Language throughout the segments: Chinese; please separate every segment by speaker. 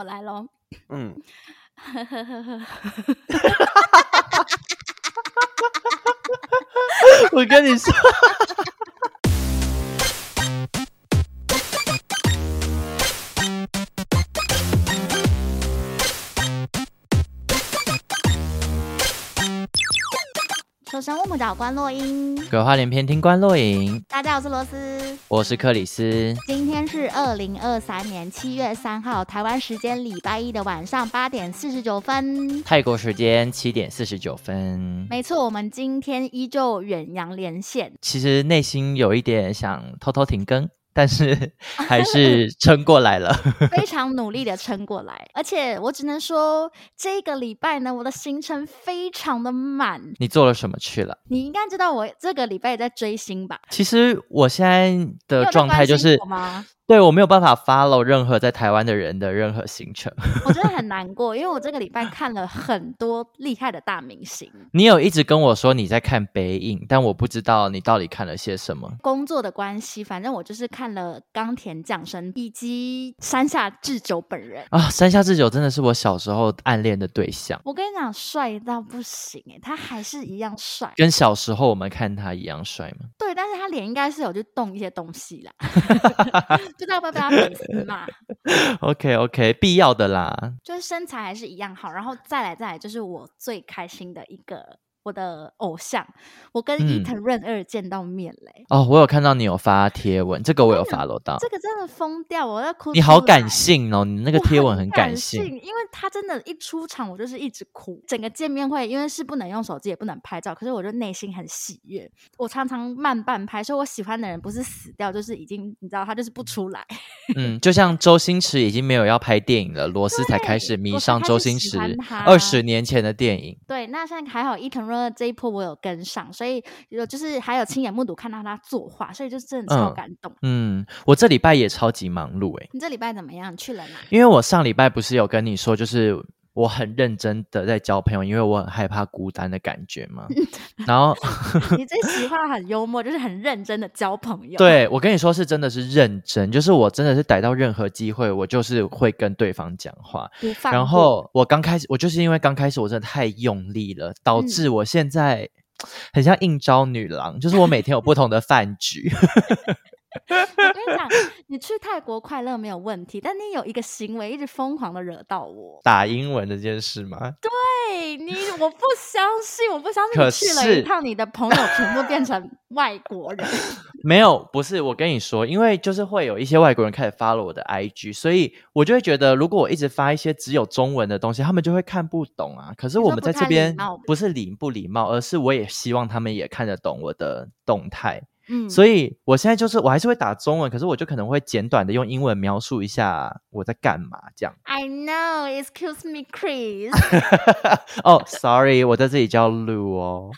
Speaker 1: 我来喽。
Speaker 2: 嗯。呵呵呵呵呵我跟你说。
Speaker 1: 求神问卜找关落音，
Speaker 2: 鬼话连篇听关落影。
Speaker 1: 大家好，我是罗斯，
Speaker 2: 我是克里斯。
Speaker 1: 今天是二零二三年七月三号，台湾时间礼拜一的晚上八点四十九分，
Speaker 2: 泰国时间七点四十九分。
Speaker 1: 没错，我们今天依旧远洋连线。
Speaker 2: 其实内心有一点想偷偷停更。但是 还是撑过来了，
Speaker 1: 非常努力的撑过来。而且我只能说，这个礼拜呢，我的行程非常的满。
Speaker 2: 你做了什么去了？
Speaker 1: 你应该知道，我这个礼拜也在追星吧？
Speaker 2: 其实我现在的状态就是。对，我没有办法 follow 任何在台湾的人的任何行程，
Speaker 1: 我真的很难过，因为我这个礼拜看了很多厉害的大明星。
Speaker 2: 你有一直跟我说你在看北影，但我不知道你到底看了些什么。
Speaker 1: 工作的关系，反正我就是看了冈田将生以及山下智久本人
Speaker 2: 啊。山下智久真的是我小时候暗恋的对象。
Speaker 1: 我跟你讲，帅到不行哎，他还是一样帅，
Speaker 2: 跟小时候我们看他一样帅吗？
Speaker 1: 对，但是他脸应该是有去动一些东西啦。不知道要不要粉丝嘛？
Speaker 2: OK OK，必要的啦。
Speaker 1: 就是身材还是一样好，然后再来再来，就是我最开心的一个。我的偶像，我跟伊藤润二见到面嘞、
Speaker 2: 嗯！哦，我有看到你有发贴文，这个我有 follow 到。
Speaker 1: 这个真的疯掉，我要哭。
Speaker 2: 你好感性哦，你那个贴文很感性，
Speaker 1: 感性，因为他真的，一出场我就是一直哭。整个见面会，因为是不能用手机，也不能拍照，可是我就内心很喜悦。我常常慢半拍，说我喜欢的人不是死掉，就是已经，你知道，他就是不出来。
Speaker 2: 嗯，就像周星驰已经没有要拍电影了，罗斯才开始迷上周星驰。二十年前的电影，
Speaker 1: 对，那现在还好，伊藤这一波我有跟上，所以有就是还有亲眼目睹看到他作画，所以就是真的超感动。
Speaker 2: 嗯，嗯，我这礼拜也超级忙碌诶。
Speaker 1: 你这礼拜怎么样？去了哪？
Speaker 2: 因为我上礼拜不是有跟你说，就是。我很认真的在交朋友，因为我很害怕孤单的感觉嘛。然后
Speaker 1: 你这句话很幽默，就是很认真的交朋友。
Speaker 2: 对，我跟你说是真的是认真，就是我真的是逮到任何机会，我就是会跟对方讲话。然后我刚开始，我就是因为刚开始我真的太用力了，导致我现在 很像应招女郎，就是我每天有不同的饭局。
Speaker 1: 我跟你讲，你去泰国快乐没有问题，但你有一个行为一直疯狂的惹到我。
Speaker 2: 打英文这件事吗？
Speaker 1: 对你，我不相信，我不相信你去了一趟，你的朋友全部变成外国人。
Speaker 2: 没有，不是我跟你说，因为就是会有一些外国人开始 follow 我的 IG，所以我就会觉得，如果我一直发一些只有中文的东西，他们就会看不懂啊。可是我们在这边不是礼不礼貌，而是我也希望他们也看得懂我的动态。嗯，所以我现在就是我还是会打中文，可是我就可能会简短的用英文描述一下我在干嘛这样。
Speaker 1: I know, excuse me, Chris.
Speaker 2: 哦、oh,，sorry，我在这里叫 Lu 哦，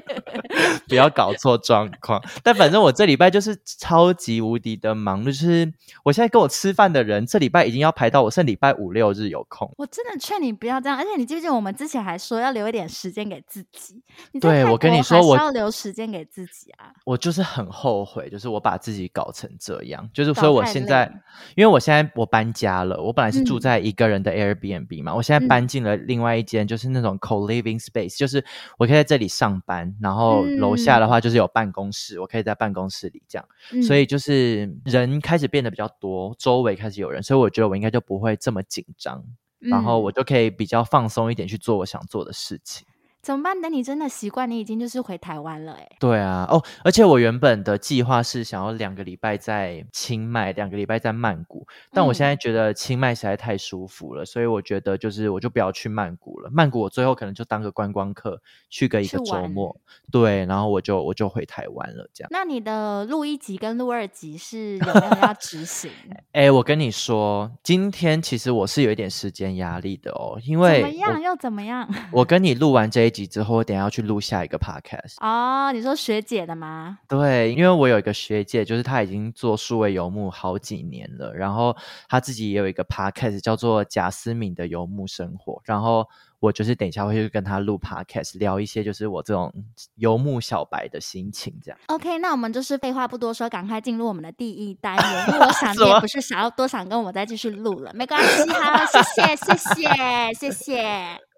Speaker 2: 不要搞错状况。但反正我这礼拜就是超级无敌的忙，就是我现在跟我吃饭的人，这礼拜已经要排到我剩礼拜五六日有空。
Speaker 1: 我真的劝你不要这样，而且你记不记得我们之前还说要留一点时间给自己？
Speaker 2: 对，我跟你说，我
Speaker 1: 要留时间给自己啊，
Speaker 2: 我就。就是很后悔，就是我把自己搞成这样，就是所以我现在，因为我现在我搬家了，我本来是住在一个人的 Airbnb 嘛，嗯、我现在搬进了另外一间，就是那种 co-living space，就是我可以在这里上班，然后楼下的话就是有办公室，嗯、我可以在办公室里这样，嗯、所以就是人开始变得比较多，周围开始有人，所以我觉得我应该就不会这么紧张，嗯、然后我就可以比较放松一点去做我想做的事情。
Speaker 1: 怎么办？等你真的习惯，你已经就是回台湾了哎。
Speaker 2: 对啊，哦，而且我原本的计划是想要两个礼拜在清迈，两个礼拜在曼谷，但我现在觉得清迈实在太舒服了，嗯、所以我觉得就是我就不要去曼谷了。曼谷我最后可能就当个观光客，去个一个周末，对，然后我就我就回台湾了。这样。
Speaker 1: 那你的录一集跟录二集是有没有要执行？
Speaker 2: 哎，我跟你说，今天其实我是有一点时间压力的哦，因为
Speaker 1: 怎么样又怎么样？
Speaker 2: 我跟你录完这一。集之后，我等下要去录下一个 podcast
Speaker 1: 哦。你说学姐的吗？
Speaker 2: 对，因为我有一个学姐，就是她已经做数位游牧好几年了，然后她自己也有一个 podcast 叫做贾思敏的游牧生活，然后我就是等一下会去跟他录 podcast，聊一些就是我这种游牧小白的心情这样。
Speaker 1: OK，那我们就是废话不多说，赶快进入我们的第一单元。因为我想你也不是想要多想跟我再继续录了，没关系，好，谢谢，谢谢，谢谢。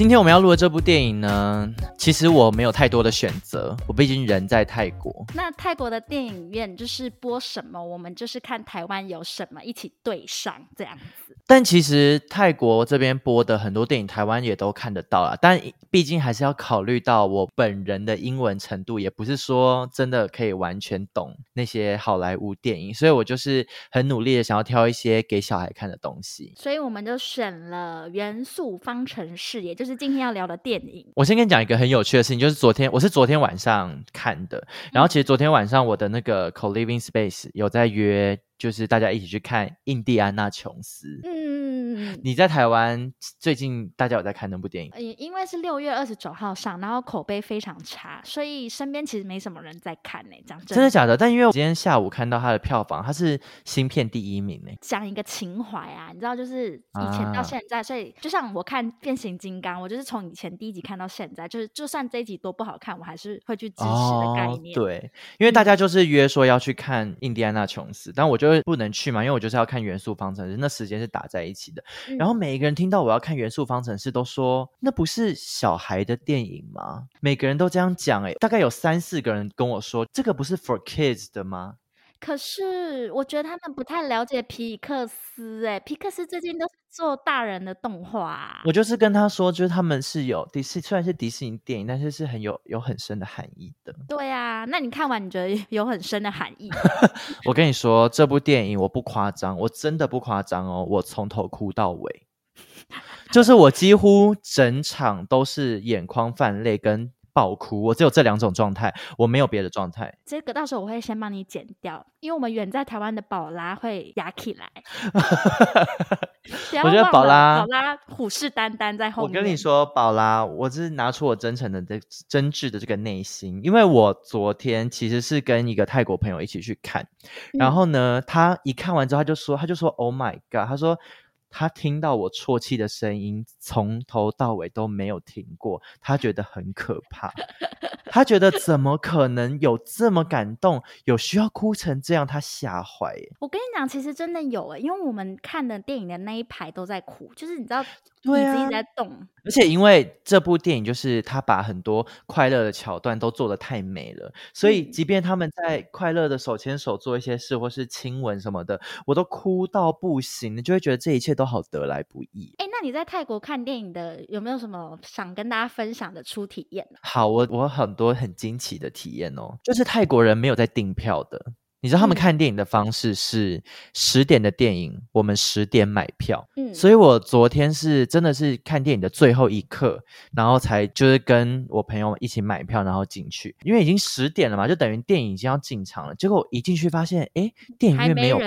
Speaker 2: 今天我们要录的这部电影呢，其实我没有太多的选择，我毕竟人在泰国。
Speaker 1: 那泰国的电影院就是播什么，我们就是看台湾有什么一起对上这样子。
Speaker 2: 但其实泰国这边播的很多电影，台湾也都看得到啦。但毕竟还是要考虑到我本人的英文程度，也不是说真的可以完全懂那些好莱坞电影，所以我就是很努力的想要挑一些给小孩看的东西。
Speaker 1: 所以我们就选了《元素方程式》，也就是。是今天要聊的电影。
Speaker 2: 我先跟你讲一个很有趣的事情，就是昨天我是昨天晚上看的，然后其实昨天晚上我的那个 Co-living Space 有在约，就是大家一起去看《印第安纳琼斯》。嗯。你在台湾最近大家有在看那部电影？
Speaker 1: 嗯，因为是六月二十九号上，然后口碑非常差，所以身边其实没什么人在看呢。讲真的，
Speaker 2: 真的假的？但因为我今天下午看到它的票房，它是新片第一名呢。
Speaker 1: 讲一个情怀啊，你知道，就是以前到现在，啊、所以就像我看变形金刚，我就是从以前第一集看到现在，就是就算这一集多不好看，我还是会去支持的概念。
Speaker 2: 哦、对，因为大家就是约说要去看印第安纳琼斯，但我就不能去嘛，因为我就是要看元素方程式，那时间是打在一起的。然后每一个人听到我要看元素方程式，都说那不是小孩的电影吗？每个人都这样讲，哎，大概有三四个人跟我说，这个不是 for kids 的吗？
Speaker 1: 可是我觉得他们不太了解皮克斯，哎，皮克斯最近都是做大人的动画。
Speaker 2: 我就是跟他说，就是他们是有迪士，虽然是迪士尼电影，但是是很有有很深的含义的。
Speaker 1: 对啊，那你看完你觉得有很深的含义？
Speaker 2: 我跟你说，这部电影我不夸张，我真的不夸张哦，我从头哭到尾，就是我几乎整场都是眼眶泛泪跟。爆哭，我只有这两种状态，我没有别的状态。
Speaker 1: 这个到时候我会先帮你剪掉，因为我们远在台湾的宝拉会压起来。
Speaker 2: 我觉得宝拉，
Speaker 1: 宝拉虎视眈眈在后面。
Speaker 2: 我跟你说，宝拉，我是拿出我真诚的、这真挚的这个内心，因为我昨天其实是跟一个泰国朋友一起去看，然后呢，他一看完之后，他就说，他就说，Oh my God，他说。他听到我啜泣的声音，从头到尾都没有停过，他觉得很可怕。他觉得怎么可能有这么感动，有需要哭成这样？他吓坏！
Speaker 1: 我跟你讲，其实真的有诶，因为我们看的电影的那一排都在哭，就是你知道，对啊，自己在动。
Speaker 2: 而且因为这部电影就是他把很多快乐的桥段都做的太美了，所以即便他们在快乐的手牵手做一些事，或是亲吻什么的，我都哭到不行，你就会觉得这一切都好得来不易。
Speaker 1: 哎，那你在泰国看电影的有没有什么想跟大家分享的初体验？
Speaker 2: 好，我我很。多很惊奇的体验哦，就是泰国人没有在订票的。你知道他们看电影的方式是十点的电影，我们十点买票。嗯，所以我昨天是真的是看电影的最后一刻，然后才就是跟我朋友一起买票，然后进去，因为已经十点了嘛，就等于电影已经要进场了。结果一进去发现，哎，电影院没有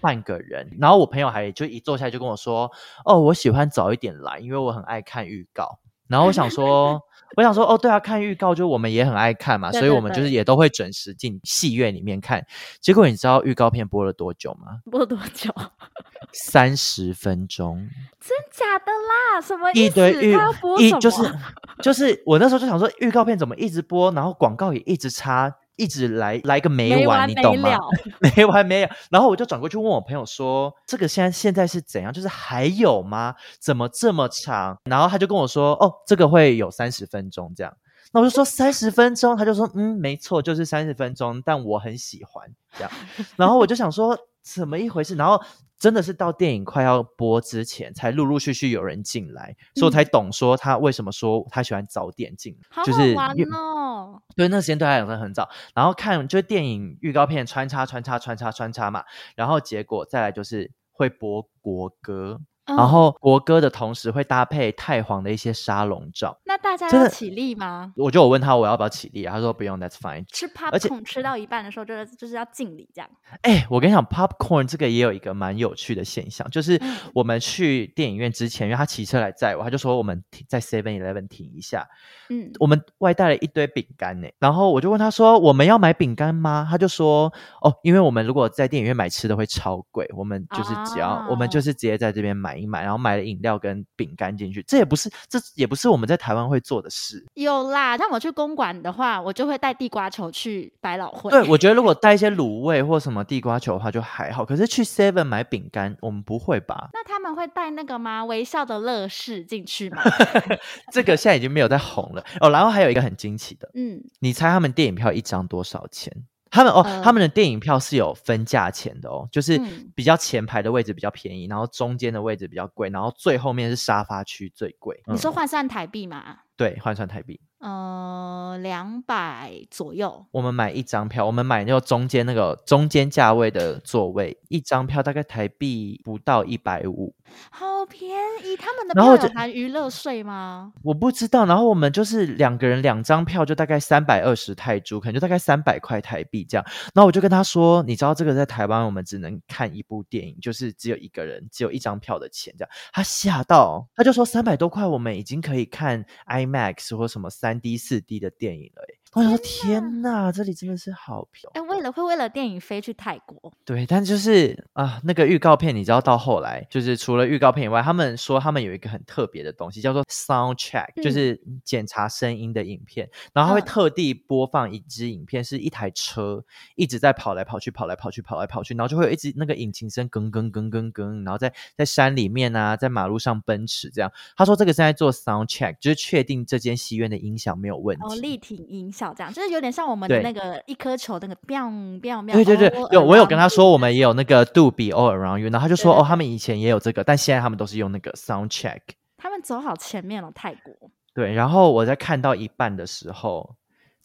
Speaker 2: 半个人。人然后我朋友还就一坐下来就跟我说：“哦，我喜欢早一点来，因为我很爱看预告。”然后我想说。我想说，哦，对啊，看预告就我们也很爱看嘛，对对对，所以我们就是也都会准时进戏院里面看。结果你知道预告片播了多久吗？
Speaker 1: 播多久？
Speaker 2: 三十分钟。
Speaker 1: 真假的啦？什么意思？
Speaker 2: 一堆预一就是 就是我那时候就想说，预告片怎么一直播，然后广告也一直插。一直来来个没完，没完你懂吗？没完没了。然后我就转过去问我朋友说：“这个现在现在是怎样？就是还有吗？怎么这么长？”然后他就跟我说：“哦，这个会有三十分钟这样。”那我就说：“三十分钟？”他就说：“嗯，没错，就是三十分钟。”但我很喜欢这样。然后我就想说。怎么一回事？然后真的是到电影快要播之前，才陆陆续续有人进来，嗯、所以我才懂说他为什么说他喜欢早点进，
Speaker 1: 好好玩哦。
Speaker 2: 就是对，那时间对他来说很早。然后看就是电影预告片穿插穿插穿插穿插嘛，然后结果再来就是会播国歌。嗯、然后国歌的同时会搭配太皇的一些沙龙照。
Speaker 1: 那大家要起立吗？
Speaker 2: 我就我问他我要不要起立，他说不用，That's fine。
Speaker 1: 吃 popcorn 吃到一半的时候，就是就是要敬礼这样。
Speaker 2: 哎，我跟你讲，popcorn 这个也有一个蛮有趣的现象，就是我们去电影院之前，因为他骑车来载我，他就说我们在 Seven Eleven 停一下。嗯，我们外带了一堆饼干呢，然后我就问他说我们要买饼干吗？他就说哦，因为我们如果在电影院买吃的会超贵，我们就是只要、oh. 我们就是直接在这边买一买，然后买了饮料跟饼干进去。这也不是这也不是我们在台湾会做的事。
Speaker 1: 有啦，但我去公馆的话，我就会带地瓜球去百老汇。
Speaker 2: 对，我觉得如果带一些卤味或什么地瓜球的话就还好。可是去 Seven 买饼干，我们不会吧？
Speaker 1: 那他们会带那个吗？微笑的乐事进去吗？
Speaker 2: 这个现在已经没有在红了哦。然后还有一个很惊奇的，嗯，你猜他们电影票一张多少钱？他们哦、呃，他们的电影票是有分价钱的哦，就是比较前排的位置比较便宜，然后中间的位置比较贵，然后最后面是沙发区最贵。
Speaker 1: 你说换算台币吗？嗯、
Speaker 2: 对，换算台币。
Speaker 1: 呃，两百左右。我
Speaker 2: 们买一张票，我们买那个中间那个中间价位的座位，一张票大概台币不到一百五，
Speaker 1: 好便宜。他们的票有含娱乐税吗？
Speaker 2: 我不知道。然后我们就是两个人两张票，就大概三百二十泰铢，可能就大概三百块台币这样。然后我就跟他说，你知道这个在台湾我们只能看一部电影，就是只有一个人，只有一张票的钱这样。他吓到，他就说三百多块，我们已经可以看 IMAX 或什么三。三 D 四 D 的电影了，我想说天哪，这里真的是好漂亮！
Speaker 1: 哎，为了会为了电影飞去泰国，
Speaker 2: 对，但就是啊，那个预告片，你知道到后来，就是除了预告片以外，他们说他们有一个很特别的东西，叫做 sound check，嗯，就是检查声音的影片，然后他会特地播放一支影片，是一台车一直在跑来跑去，跑来跑去，跑来跑去，然后就会有一直那个引擎声，更更更更更，然后在在山里面啊，在马路上奔驰这样。他说这个是在做 sound check，就是确定这间戏院的音响没有问题。
Speaker 1: 哦，立体音效这样，就是有点像我们的那个一颗球那个 biang biang biang。
Speaker 2: 对对对，有我有跟他说，我们也有那个杜比 all around you，然后他就说哦，他们以前也有这个，但现在他们都是用那个 sound check。
Speaker 1: 他们走好前面了，泰国。
Speaker 2: 对，然后我在看到一半的时候，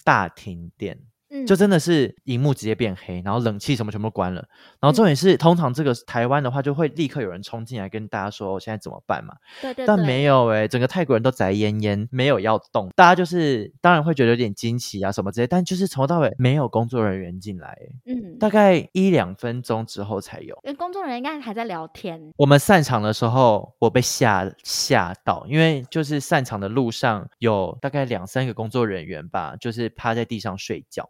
Speaker 2: 大停电。就真的是荧幕直接变黑，然后冷气什么全部关了，然后重点是，嗯、通常这个台湾的话就会立刻有人冲进来跟大家说，我现在怎么办嘛？
Speaker 1: 对对对。
Speaker 2: 但没有哎、欸，整个泰国人都宅奄奄，没有要动，大家就是当然会觉得有点惊奇啊什么之类，但就是从头到尾没有工作人员进来、欸，嗯，大概一两分钟之后才有。
Speaker 1: 因为工作人员应该还在聊天。
Speaker 2: 我们散场的时候，我被吓吓到，因为就是散场的路上有大概两三个工作人员吧，就是趴在地上睡觉。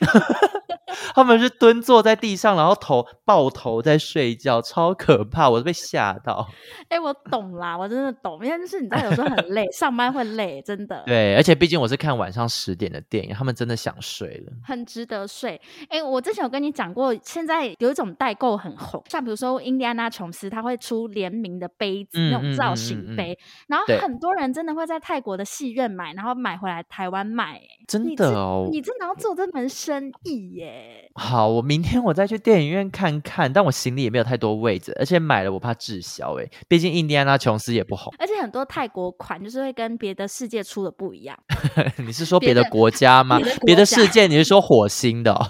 Speaker 2: 他们是蹲坐在地上，然后头抱头在睡觉，超可怕，我都被吓到。
Speaker 1: 哎、欸，我懂啦，我真的懂，因为就是你知道，有时候很累，上班会累，真的。
Speaker 2: 对，而且毕竟我是看晚上十点的电影，他们真的想睡了，
Speaker 1: 很值得睡。哎、欸，我之前有跟你讲过，现在有一种代购很红，像比如说印第安纳琼斯，他会出联名的杯子，嗯、那种造型杯，然后很多人真的会在泰国的戏院买，然后买回来台湾卖。
Speaker 2: 真的哦，
Speaker 1: 你真的要做这门生意耶？
Speaker 2: 好，我明天我再去电影院看看，但我行李也没有太多位置，而且买了我怕滞销哎，毕竟印第安纳琼斯也不红，而
Speaker 1: 且很多泰国款就是会跟别的世界出的不一样。
Speaker 2: 你是说别的国家吗？别的，世界？你是说火星的哦？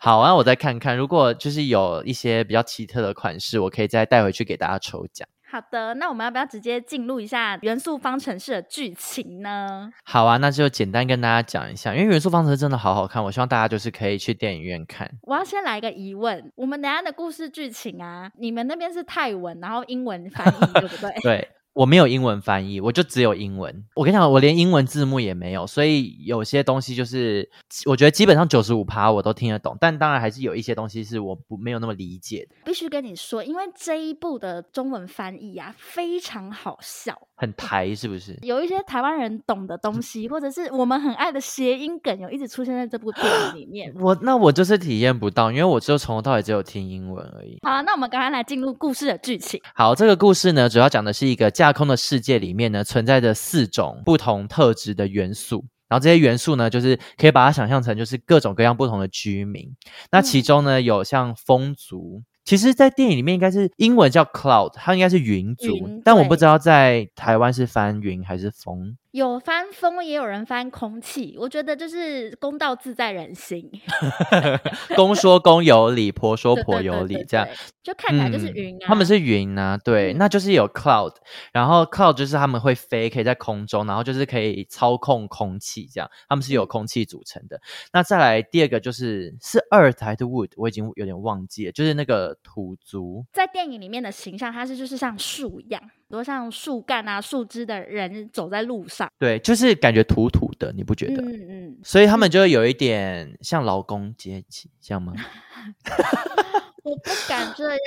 Speaker 2: 好啊，我再看看，如果就是有一些比较奇特的款式，我可以再带回去给大家抽奖。
Speaker 1: 好的，那我们要不要直接进入一下《元素方程式》的剧情呢？
Speaker 2: 好啊，那就简单跟大家讲一下，因为《元素方程式》真的好好看，我希望大家就是可以去电影院看。
Speaker 1: 我要先来一个疑问，我们等下的故事剧情啊，你们那边是泰文，然后英文翻译 对不对？
Speaker 2: 对。我没有英文翻译，我就只有英文。我跟你讲，我连英文字幕也没有，所以有些东西就是我觉得基本上九十五趴我都听得懂，但当然还是有一些东西是我不没有那么理解的。
Speaker 1: 必须跟你说，因为这一部的中文翻译啊非常好笑，
Speaker 2: 很台是不是？
Speaker 1: 有一些台湾人懂的东西，或者是我们很爱的谐音梗，有一直出现在这部电影里面。
Speaker 2: 我那我就是体验不到，因为我就从头到尾只有听英文而已。
Speaker 1: 好啊，那我们刚刚来进入故事的剧情。
Speaker 2: 好，这个故事呢，主要讲的是一个架空的世界里面呢，存在着四种不同特质的元素，然后这些元素呢，就是可以把它想象成就是各种各样不同的居民。那其中呢，有像风族，其实，在电影里面应该是英文叫 cloud，它应该是云族，但我不知道在台湾是翻云还是风。
Speaker 1: 有翻风，也有人翻空气。我觉得就是公道自在人心，
Speaker 2: 公说公有理，婆说 婆有理，这样
Speaker 1: 就看起来就是云啊。
Speaker 2: 他们是云啊，对，那就是有 cloud，然后 cloud 就是他们会飞，可以在空中，然后就是可以操控空气，这样他们是有空气组成的。那再来第二个就是是 earth 还是 wood，我已经有点忘记了，就是那个土族，
Speaker 1: 在电影里面的形象，它是就是像树一样。多像树干啊、树枝的人走在路上，
Speaker 2: 对，就是感觉土土的，你不觉得？嗯嗯。所以他们就有一点像劳工阶级，像吗？
Speaker 1: 我不敢这样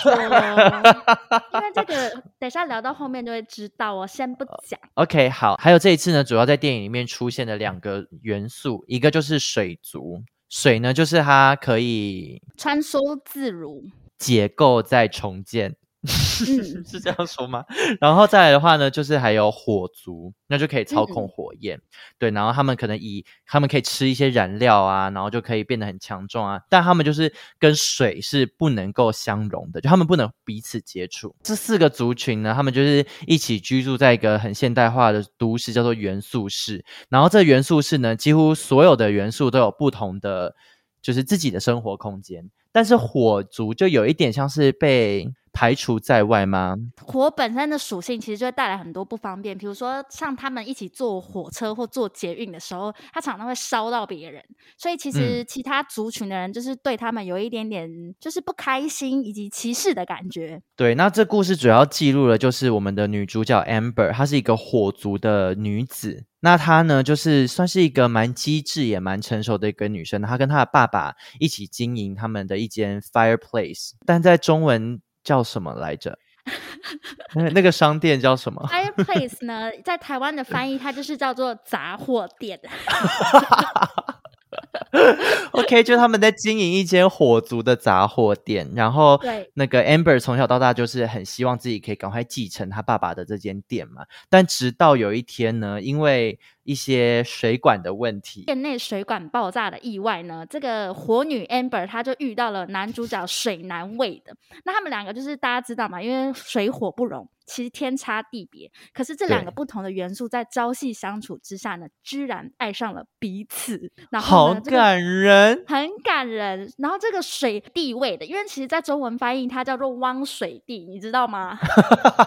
Speaker 1: 说，因为这个 等下聊到后面就会知道，我先不讲。
Speaker 2: OK，好。还有这一次呢，主要在电影里面出现的两个元素，一个就是水族，水呢就是它可以
Speaker 1: 穿梭自如，
Speaker 2: 解构再重建。是这样说吗？然后再来的话呢，就是还有火族，那就可以操控火焰，嗯、对。然后他们可能以他们可以吃一些燃料啊，然后就可以变得很强壮啊。但他们就是跟水是不能够相融的，就他们不能彼此接触。这四个族群呢，他们就是一起居住在一个很现代化的都市，叫做元素市。然后这元素市呢，几乎所有的元素都有不同的，就是自己的生活空间。但是火族就有一点像是被排除在外吗？
Speaker 1: 火本身的属性其实就会带来很多不方便，比如说像他们一起坐火车或坐捷运的时候，他常常会烧到别人，所以其实其他族群的人就是对他们有一点点就是不开心以及歧视的感觉。
Speaker 2: 对，那这故事主要记录了就是我们的女主角 Amber，她是一个火族的女子，那她呢就是算是一个蛮机智也蛮成熟的一个女生，她跟她的爸爸一起经营他们的一间 fireplace，但在中文。叫什么来着？那个商店叫什么
Speaker 1: ？Fireplace 呢，在台湾的翻译，它就是叫做杂货店。
Speaker 2: OK，就他们在经营一间火族的杂货店，然后那个 Amber 从小到大就是很希望自己可以赶快继承他爸爸的这间店嘛。但直到有一天呢，因为一些水管的问题，
Speaker 1: 店内水管爆炸的意外呢，这个火女 Amber 她就遇到了男主角水男 Wade。那他们两个就是大家知道嘛，因为水火不容。其实天差地别，可是这两个不同的元素在朝夕相处之下呢，居然爱上了彼此。然后
Speaker 2: 好感人，
Speaker 1: 很感人。然后这个水地 Wade 的，因为其实在中文翻译它叫做汪水地，你知道吗？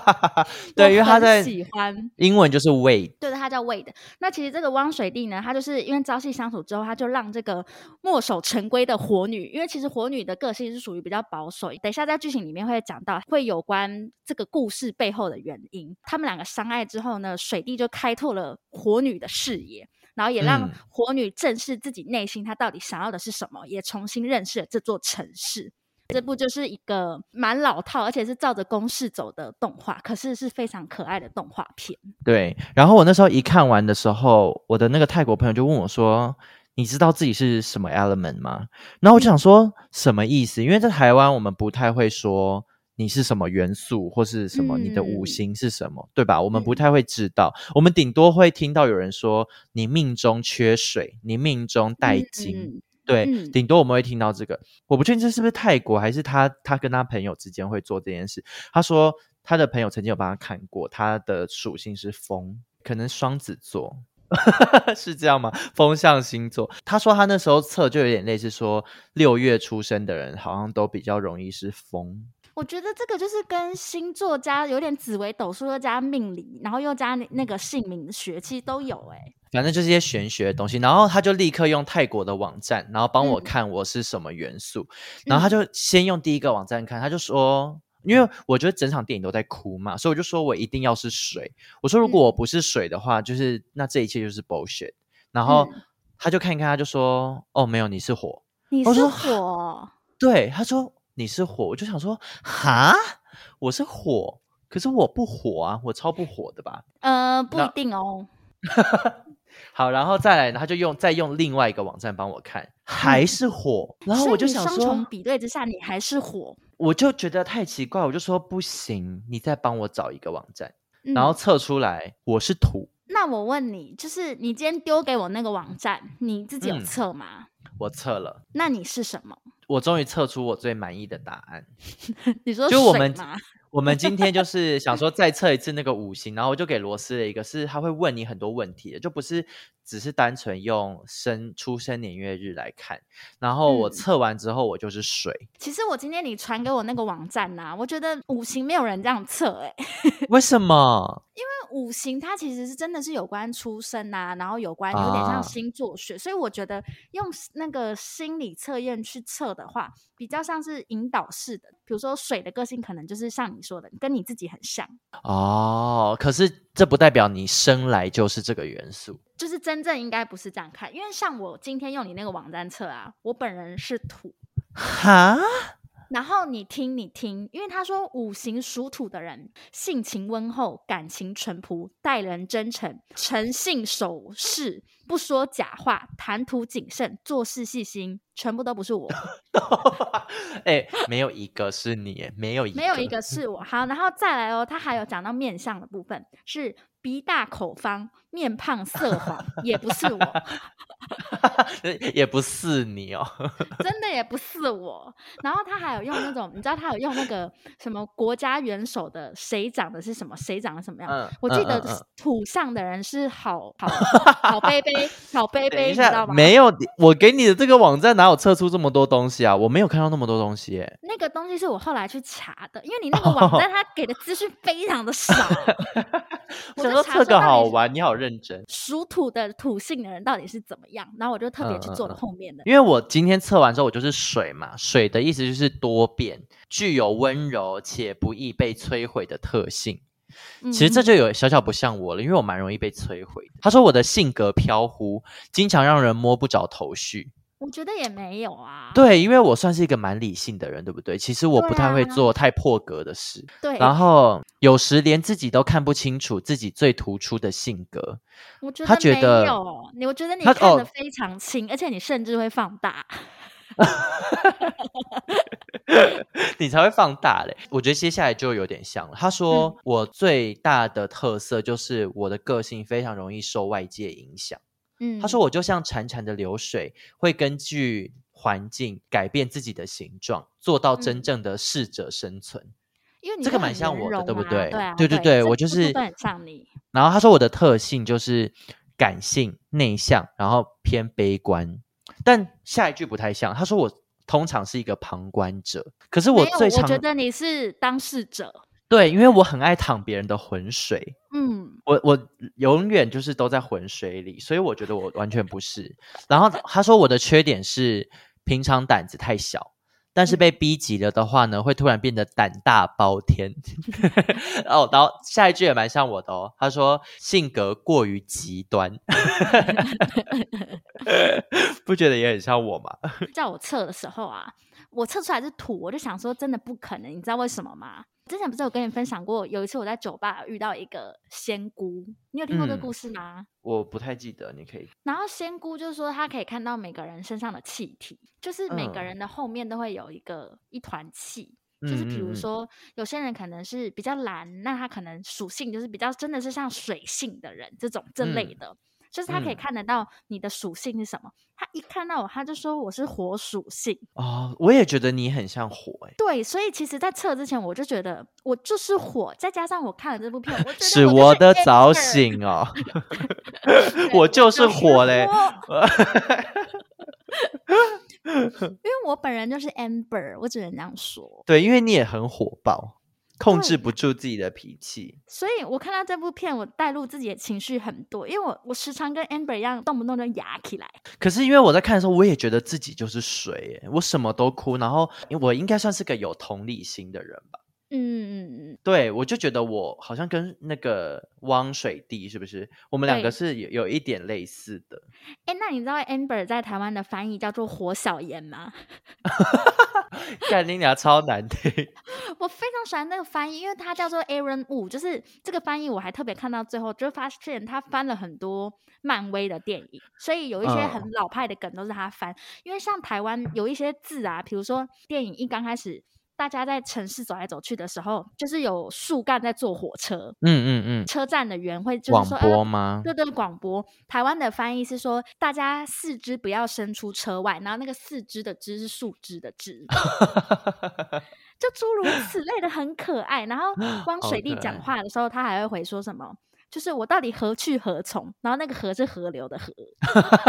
Speaker 2: 对，因为他在
Speaker 1: 喜欢
Speaker 2: 英文就是 Wade，
Speaker 1: 对，他叫 Wade。那其实这个汪水弟呢，他就是因为朝夕相处之后，他就让这个墨守成规的火女，因为其实火女的个性是属于比较保守。等一下在剧情里面会讲到，会有关这个故事背后的原因，他们两个相爱之后呢，水弟就开拓了火女的视野，然后也让火女正视自己内心，她到底想要的是什么，也重新认识了这座城市。这部就是一个蛮老套，而且是照着公式走的动画，可是是非常可爱的动画片。
Speaker 2: 对，然后我那时候一看完的时候，我的那个泰国朋友就问我说：“你知道自己是什么 element 吗？”然后我就想说什么意思？因为在台湾我们不太会说。你是什么元素，或是什么？你的五行是什么？嗯、对吧？我们不太会知道，嗯、我们顶多会听到有人说你命中缺水，你命中带金。嗯、对，嗯、顶多我们会听到这个。我不确定这是不是泰国，还是他他跟他朋友之间会做这件事。他说他的朋友曾经有帮他看过，他的属性是风，可能双子座，是这样吗？风象星座。他说他那时候测就有点类似说六月出生的人好像都比较容易是风。
Speaker 1: 我觉得这个就是跟星座加有点紫微斗数，又加命理，然后又加那个姓名学，其实都有哎、欸。
Speaker 2: 反正就是一些玄学的东西。然后他就立刻用泰国的网站，然后帮我看我是什么元素。嗯、然后他就先用第一个网站看，他就说，因为我觉得整场电影都在哭嘛，所以我就说我一定要是水。我说如果我不是水的话，就是那这一切就是 bullshit。然后他就看一看，他就说，哦，没有，你是火，
Speaker 1: 你是火。
Speaker 2: 对，他说。你是火，我就想说，哈，我是火，可是我不火啊，我超不火的吧？
Speaker 1: 呃，不一定哦。
Speaker 2: 好，然后再来，他就用再用另外一个网站帮我看，还是火。嗯、然后我就想说，双
Speaker 1: 重比对之下，你还是火，
Speaker 2: 我就觉得太奇怪，我就说不行，你再帮我找一个网站，嗯、然后测出来我是土。
Speaker 1: 那我问你，就是你今天丢给我那个网站，你自己有测吗？
Speaker 2: 嗯我测了，
Speaker 1: 那你是什么？
Speaker 2: 我终于测出我最满意的答案。
Speaker 1: 你说
Speaker 2: 就我们我们今天就是想说再测一次那个五行，然后我就给罗斯了一个，是他会问你很多问题的，就不是只是单纯用生出生年月日来看。然后我测完之后，我就是水。嗯、
Speaker 1: 其实我今天你传给我那个网站呐、啊，我觉得五行没有人这样测哎、
Speaker 2: 欸，为什么？
Speaker 1: 因为五行它其实是真的是有关出生啊，然后有关有点像星座学，啊、所以我觉得用那个心理测验去测的话，比较像是引导式的。比如说水的个性可能就是像你说的，跟你自己很像
Speaker 2: 哦。可是这不代表你生来就是这个元素，
Speaker 1: 就是真正应该不是这样看。因为像我今天用你那个网站测啊，我本人是土哈。然后你听，你听，因为他说五行属土的人性情温厚，感情淳朴，待人真诚，诚信守事，不说假话，谈吐谨慎，做事细心，全部都不是我。
Speaker 2: 哎、欸，没有一个是你，没有一个，
Speaker 1: 没有一个是我。好，然后再来哦，他还有讲到面相的部分是。鼻大口方，面胖色黄，也不是我，
Speaker 2: 也不是你哦，
Speaker 1: 真的也不是我。然后他还有用那种，你知道他有用那个什么国家元首的，谁长的是什么，谁长得什么样？嗯、我记得土象的人是好好 好杯杯，好杯杯，你知道吗？
Speaker 2: 没有，我给你的这个网站哪有测出这么多东西啊？我没有看到那么多东西耶。
Speaker 1: 那个东西是我后来去查的，因为你那个网站 它给的资讯非常的少。
Speaker 2: 我说测个好玩，你好认真。
Speaker 1: 属土的土性的人到底是怎么样？然后我就特别去做了后面的。
Speaker 2: 嗯、因为我今天测完之后，我就是水嘛，水的意思就是多变，具有温柔且不易被摧毁的特性。嗯、其实这就有小小不像我了，因为我蛮容易被摧毁。他说我的性格飘忽，经常让人摸不着头绪。
Speaker 1: 我觉得也没有啊，
Speaker 2: 对，因为我算是一个蛮理性的人，对不对？其实我不太会做太破格的事，
Speaker 1: 对。
Speaker 2: 然后有时连自己都看不清楚自己最突出的性格。
Speaker 1: 我觉得他觉得没有，你我觉得你看得非常清，哦、而且你甚至会放大，
Speaker 2: 你才会放大嘞。我觉得接下来就有点像了。他说、嗯、我最大的特色就是我的个性非常容易受外界影响。嗯，他说我就像潺潺的流水，会根据环境改变自己的形状，做到真正的适者生存。因为你这个蛮像我的，对不对？对啊，对对对，我就是
Speaker 1: 很像你。
Speaker 2: 然后他说我的特性就是感性、内向，然后偏悲观。但下一句不太像，他说我通常是一个旁观者，可是我最常，我
Speaker 1: 觉得你是当事者。
Speaker 2: 对，因为我很爱淌别人的浑水，
Speaker 1: 嗯，
Speaker 2: 我我永远就是都在浑水里，所以我觉得我完全不是。然后他说我的缺点是平常胆子太小，但是被逼急了的话呢，会突然变得胆大包天。哦，然后下一句也蛮像我的哦，他说性格过于极端，不觉得也很像我吗？
Speaker 1: 在我测的时候啊，我测出来是土，我就想说真的不可能，你知道为什么吗？之前不是有跟你分享过，有一次我在酒吧遇到一个仙姑，你有听过这个故事吗？
Speaker 2: 嗯，我不太记得，你可以。
Speaker 1: 然后仙姑就是说，她可以看到每个人身上的气体，就是每个人的后面都会有一个一团气，嗯、就是比如说有些人可能是比较蓝，那他可能属性就是比较真的是像水性的人这种这类的。嗯就是他可以看得到你的属性是什么，嗯、他一看到我，他就说我是火属性
Speaker 2: 哦。我也觉得你很像火哎、欸。
Speaker 1: 对，所以其实，在测之前，我就觉得我就是火，再加上我看了这部片，我觉得我
Speaker 2: 是我的早醒哦，我就是火嘞。
Speaker 1: 因为我本人就是 Amber，我只能这样说。
Speaker 2: 对，因为你也很火爆。控制不住自己的脾气，
Speaker 1: 所以我看到这部片，我带入自己的情绪很多，因为我我时常跟 Amber 一样，动不动就哑起来。
Speaker 2: 可是因为我在看的时候，我也觉得自己就是水，我什么都哭，然后我应该算是个有同理心的人吧。嗯嗯嗯，对，我就觉得我好像跟那个汪水弟是不是？我们两个是有有一点类似的。
Speaker 1: 哎，那你知道 Amber 在台湾的翻译叫做火小盐吗？
Speaker 2: 干你俩超难听。
Speaker 1: 我非常喜欢那个翻译，因为它叫做 Aaron Wu，就是这个翻译我还特别看到最后，就发现他翻了很多漫威的电影，所以有一些很老派的梗都是他翻。嗯、因为像台湾有一些字啊，比如说电影一刚开始。大家在城市走来走去的时候，就是有树干在坐火车。嗯嗯嗯，车站的员会就是说广播吗？啊、对对，广播。台湾的翻译是说，大家四肢不要伸出车外，然后那个四肢的肢是树枝的枝，就诸如此类的很可爱。然后 光水弟讲话的时候，他还会回说什么？就是我到底何去何从？然后那个河是河流的河。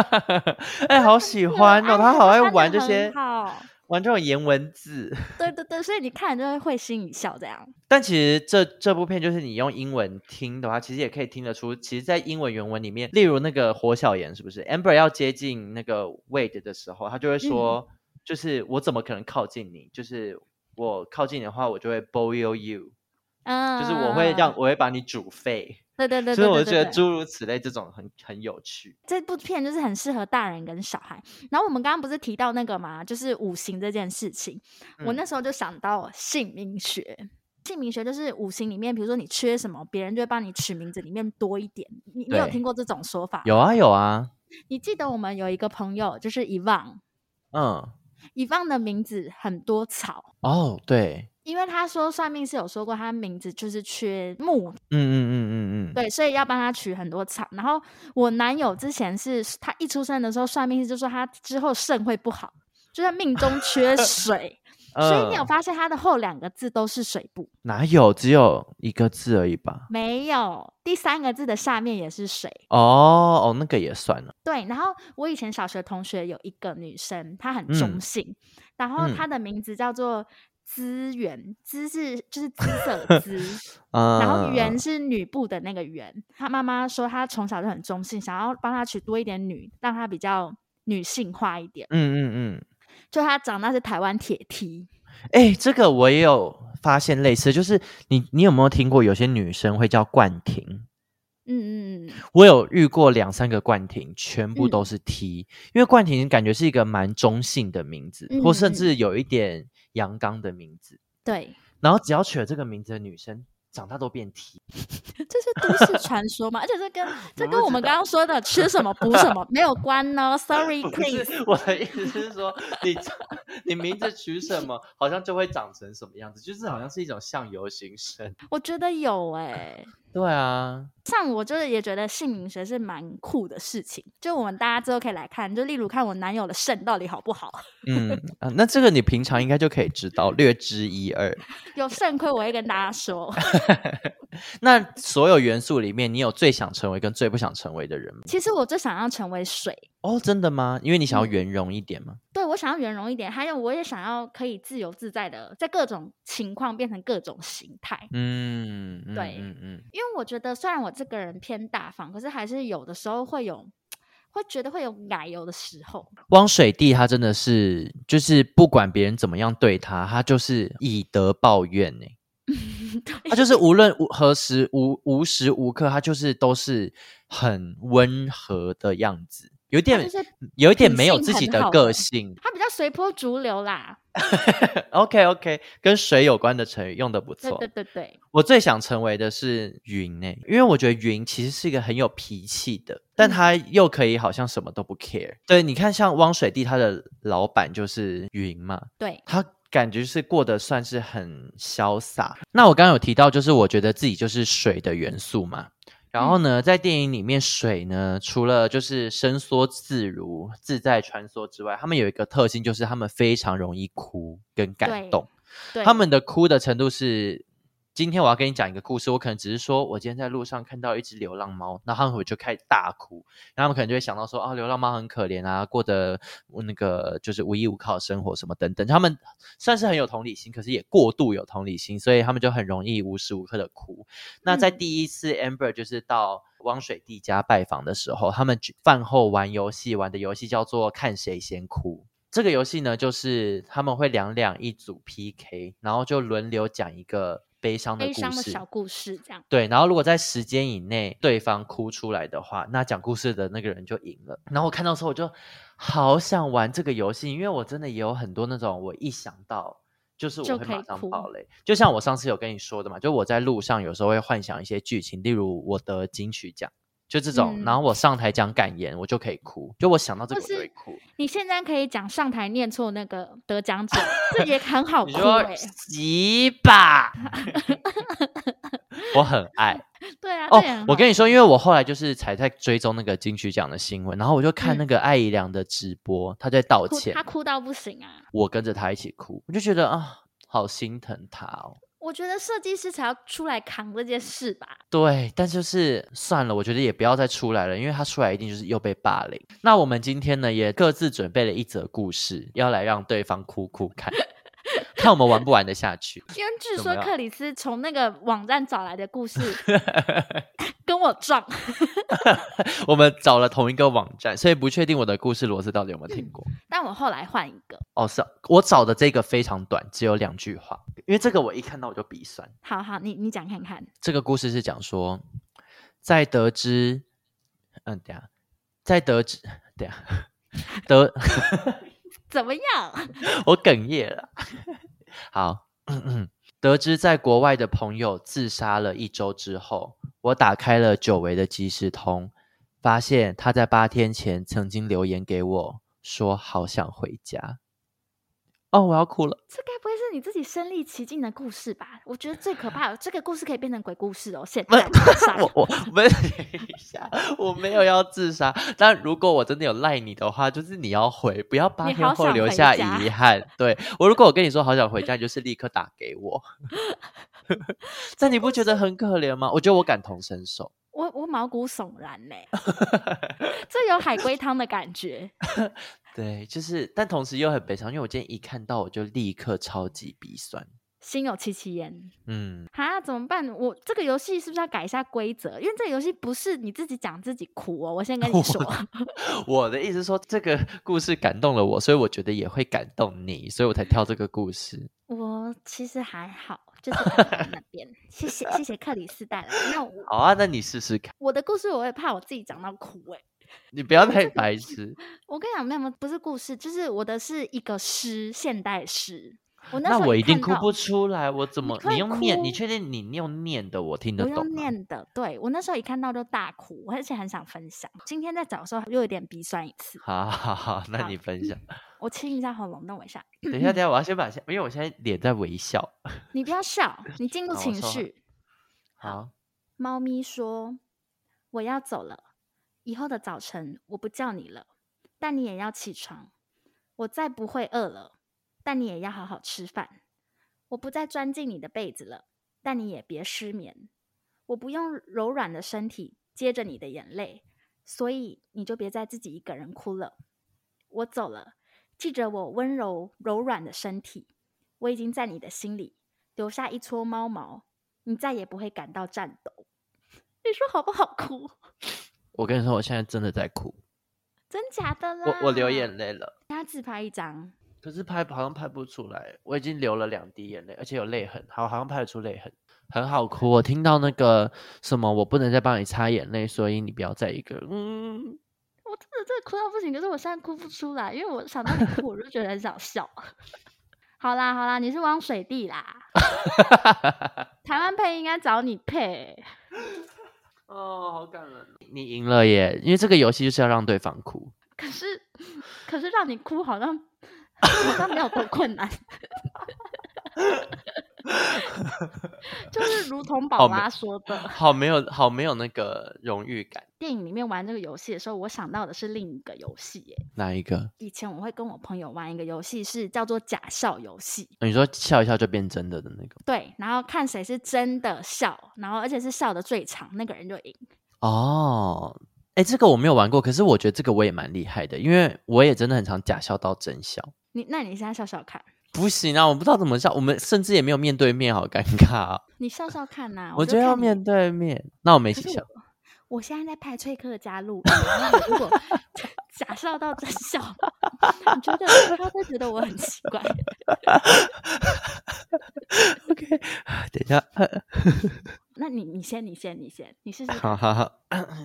Speaker 2: 哎、欸，好喜欢哦！他好爱玩这些，
Speaker 1: 好
Speaker 2: 玩这种颜文字。
Speaker 1: 对对对，所以你看就会会心一笑这样。
Speaker 2: 但其实这这部片就是你用英文听的话，其实也可以听得出，其实，在英文原文里面，例如那个火小岩是不是？Amber 要接近那个 Wade 的时候，他就会说，嗯、就是我怎么可能靠近你？就是我靠近你的话，我就会 boil you，嗯，就是我会让我会把你煮沸。
Speaker 1: 对对对，
Speaker 2: 所以我觉得诸如此类这种很很有趣。
Speaker 1: 这部片就是很适合大人跟小孩。然后我们刚刚不是提到那个嘛，就是五行这件事情。嗯、我那时候就想到姓名学，姓名学就是五行里面，比如说你缺什么，别人就会帮你取名字里面多一点。你你有听过这种说法？
Speaker 2: 有啊有啊。
Speaker 1: 你记得我们有一个朋友就是遗忘，嗯，遗忘的名字很多草
Speaker 2: 哦，对。
Speaker 1: 因为他说算命是有说过，他名字就是缺木，嗯
Speaker 2: 嗯嗯嗯嗯，
Speaker 1: 对，所以要帮他取很多草。然后我男友之前是他一出生的时候，算命师就说他之后肾会不好，就是命中缺水，呃、所以你有发现他的后两个字都是水部？
Speaker 2: 哪有，只有一个字而已吧？
Speaker 1: 没有，第三个字的下面也是水。
Speaker 2: 哦哦，那个也算了。
Speaker 1: 对，然后我以前小学同学有一个女生，她很中性，嗯、然后她的名字叫做。资源，资是就是姿色的 姿，然后媛是女部的那个媛。她妈妈说她从小就很中性，想要帮她取多一点女，让她比较女性化一点。嗯嗯嗯，就她长大是台湾铁梯。
Speaker 2: 哎、欸，这个我也有发现类似，就是你你有没有听过有些女生会叫冠廷？嗯嗯嗯，我有遇过两三个冠廷，全部都是 T，、嗯、因为冠廷感觉是一个蛮中性的名字，嗯、或甚至有一点。阳刚的名字，
Speaker 1: 对，
Speaker 2: 然后只要取了这个名字的女生，长大都变 T，
Speaker 1: 这是都市传说嘛？而且这跟 这跟我们刚刚说的吃什么补什么没有关呢？Sorry，please。
Speaker 2: 我的意思是说，你你名字取什么，好像就会长成什么样子，就是好像是一种相由心生。
Speaker 1: 我觉得有哎、欸。
Speaker 2: 对啊，
Speaker 1: 像我就是也觉得姓名学是蛮酷的事情，就我们大家之后可以来看，就例如看我男友的肾到底好不好。
Speaker 2: 嗯啊，那这个你平常应该就可以知道，略知一二。
Speaker 1: 有肾亏我会跟大家说。
Speaker 2: 那所有元素里面，你有最想成为跟最不想成为的人吗？
Speaker 1: 其实我最想要成为水。
Speaker 2: 哦，真的吗？因为你想要圆融一点吗？
Speaker 1: 嗯、对，我想要圆融一点，还有我也想要可以自由自在的在各种情况变成各种形态。嗯，对，嗯嗯，因为我觉得虽然我这个人偏大方，可是还是有的时候会有会觉得会有奶油的时候。
Speaker 2: 汪水弟他真的是就是不管别人怎么样对他，他就是以德报怨呢。对 他就是无论何时无无时无刻，他就是都是很温和的样子。有点，有一点没有自己的个性，
Speaker 1: 他比较随波逐流啦。
Speaker 2: OK OK，跟水有关的成语用的不错。
Speaker 1: 对对对对，
Speaker 2: 我最想成为的是云呢，因为我觉得云其实是一个很有脾气的，但他又可以好像什么都不 care。对，你看像汪水弟他的老板就是云嘛，
Speaker 1: 对，
Speaker 2: 他感觉是过得算是很潇洒。那我刚刚有提到，就是我觉得自己就是水的元素嘛。然后呢，在电影里面，水呢，除了就是伸缩自如、自在穿梭之外，他们有一个特性，就是他们非常容易哭跟感
Speaker 1: 动。
Speaker 2: 他们的哭的程度是。今天我要跟你讲一个故事，我可能只是说，我今天在路上看到一只流浪猫，然后他们就开始大哭，然后他们可能就会想到说，啊，流浪猫很可怜啊，过得那个就是无依无靠的生活什么等等。他们算是很有同理心，可是也过度有同理心，所以他们就很容易无时无刻的哭。那在第一次 Amber 就是到汪水弟家拜访的时候，他们饭后玩游戏，玩的游戏叫做看谁先哭。这个游戏呢，就是他们会两两一组 PK，然后就轮流讲一个。悲伤的故事，悲伤的
Speaker 1: 小故事，这样
Speaker 2: 对。然后如果在时间以内对方哭出来的话，那讲故事的那个人就赢了。然后我看到时候我就好想玩这个游戏，因为我真的也有很多那种我一想到就是我会马上爆雷，就，就像我上次有跟你说的嘛，就我在路上有时候会幻想一些剧情，例如我得金曲奖。就这种，嗯、然后我上台讲感言，我就可以哭。就我想到这个，我就会哭。
Speaker 1: 你现在可以讲上台念错那个得奖者，这也很好哭哎。
Speaker 2: 洗吧，我很爱。
Speaker 1: 对啊，
Speaker 2: 哦，我跟你说，因为我后来就是才在追踪那个金曲奖的新闻，然后我就看那个艾怡良的直播，嗯、他在道歉，
Speaker 1: 他哭到不行啊。
Speaker 2: 我跟着他一起哭，我就觉得啊。好心疼他哦。
Speaker 1: 我觉得设计师才要出来扛这件事吧。
Speaker 2: 对，但就是算了，我觉得也不要再出来了，因为他出来一定就是又被霸凌。那我们今天呢，也各自准备了一则故事，要来让对方哭哭看，看我们玩不玩得下去。
Speaker 1: 因为据说克里斯从那个网站找来的故事。跟我撞，
Speaker 2: 我们找了同一个网站，所以不确定我的故事罗斯到底有没有听过。
Speaker 1: 嗯、但我后来换一个。
Speaker 2: 哦，是我找的这个非常短，只有两句话，因为这个我一看到我就鼻酸。
Speaker 1: 好好，你你讲看看。
Speaker 2: 这个故事是讲说，在得知，嗯，等下，在得知，等下，得
Speaker 1: 怎么样？
Speaker 2: 我哽咽了。好。得知在国外的朋友自杀了一周之后，我打开了久违的即时通，发现他在八天前曾经留言给我，说好想回家。哦，我要哭了。
Speaker 1: 这该不会是你自己身历其境的故事吧？我觉得最可怕的这个故事可以变成鬼故事哦。现在
Speaker 2: 我我没一下，我没有要自杀。但如果我真的有赖你的话，就是你要回，不要八天后留下遗憾。对，我如果我跟你说好想回家，你就是立刻打给我。但你不觉得很可怜吗？我觉得我感同身受。
Speaker 1: 我我毛骨悚然呢，这有海龟汤的感觉。
Speaker 2: 对，就是，但同时又很悲伤，因为我今天一看到，我就立刻超级鼻酸，
Speaker 1: 心有戚戚焉。
Speaker 2: 嗯，
Speaker 1: 哈，怎么办？我这个游戏是不是要改一下规则？因为这个游戏不是你自己讲自己哭哦。我先跟你说，
Speaker 2: 我，我的意思是说，这个故事感动了我，所以我觉得也会感动你，所以我才挑这个故事。
Speaker 1: 我其实还好，就是在那 边。谢谢谢谢克里斯带来。那我
Speaker 2: 好啊，那你试试看。
Speaker 1: 我的故事我也怕我自己讲到哭哎。
Speaker 2: 你不要太 白痴。
Speaker 1: 我跟你讲，没有不是故事，就是我的是一个诗，现代诗。我那，
Speaker 2: 那我一定哭不出来，我怎么？
Speaker 1: 你，
Speaker 2: 你用念？你确定你用念的我听得懂？
Speaker 1: 我用念的，对，我那时候一看到就大哭，而且很想分享。今天在找的时候又有点鼻酸一次。
Speaker 2: 好好好，那你分享。
Speaker 1: 我清一下喉咙，等我一下。
Speaker 2: 等一下，等一下，我要先把，因为我现在脸在微笑。
Speaker 1: 你不要笑，你进入情绪。
Speaker 2: 好。
Speaker 1: 猫咪说：“我要走了。”以后的早晨，我不叫你了，但你也要起床。我再不会饿了，但你也要好好吃饭。我不再钻进你的被子了，但你也别失眠。我不用柔软的身体接着你的眼泪，所以你就别再自己一个人哭了。我走了，记着我温柔柔软的身体。我已经在你的心里留下一撮猫毛，你再也不会感到颤抖。你说好不好哭？
Speaker 2: 我跟你说，我现在真的在哭，
Speaker 1: 真假的啦！
Speaker 2: 我我流眼泪了。
Speaker 1: 他自拍一张，
Speaker 2: 可是拍好像拍不出来。我已经流了两滴眼泪，而且有泪痕，好好像拍得出泪痕，很好哭。我听到那个什么，我不能再帮你擦眼泪，所以你不要再一个。嗯，
Speaker 1: 我真的真的哭到不行，可是我现在哭不出来，因为我想到你哭，我就觉得很想笑。好啦好啦，你是汪水弟啦，台湾配应该找你配。
Speaker 2: 哦，好感人！你赢了耶，因为这个游戏就是要让对方哭。
Speaker 1: 可是，可是让你哭好像好像没有多困难。就是如同宝妈说的，
Speaker 2: 好没有好没有那个荣誉感。
Speaker 1: 电影里面玩这个游戏的时候，我想到的是另一个游戏耶。
Speaker 2: 哪一个？
Speaker 1: 以前我会跟我朋友玩一个游戏，是叫做假笑游戏。
Speaker 2: 你说笑一笑就变真的的那个？
Speaker 1: 对，然后看谁是真的笑，然后而且是笑的最长，那个人就赢。
Speaker 2: 哦，哎，这个我没有玩过，可是我觉得这个我也蛮厉害的，因为我也真的很常假笑到真笑。
Speaker 1: 你那你现在笑笑看。
Speaker 2: 不行啊，我不知道怎么笑，我们甚至也没有面对面，好尴尬啊！
Speaker 1: 你笑笑看呐、啊，
Speaker 2: 我觉得要面对面，那我们一起笑。
Speaker 1: 我现在在拍崔克加入，然后如果 假笑到真笑，你觉得他会觉得我很奇怪？
Speaker 2: OK，等一下，
Speaker 1: 那你你先，你先，你先，你试试。
Speaker 2: 好好好，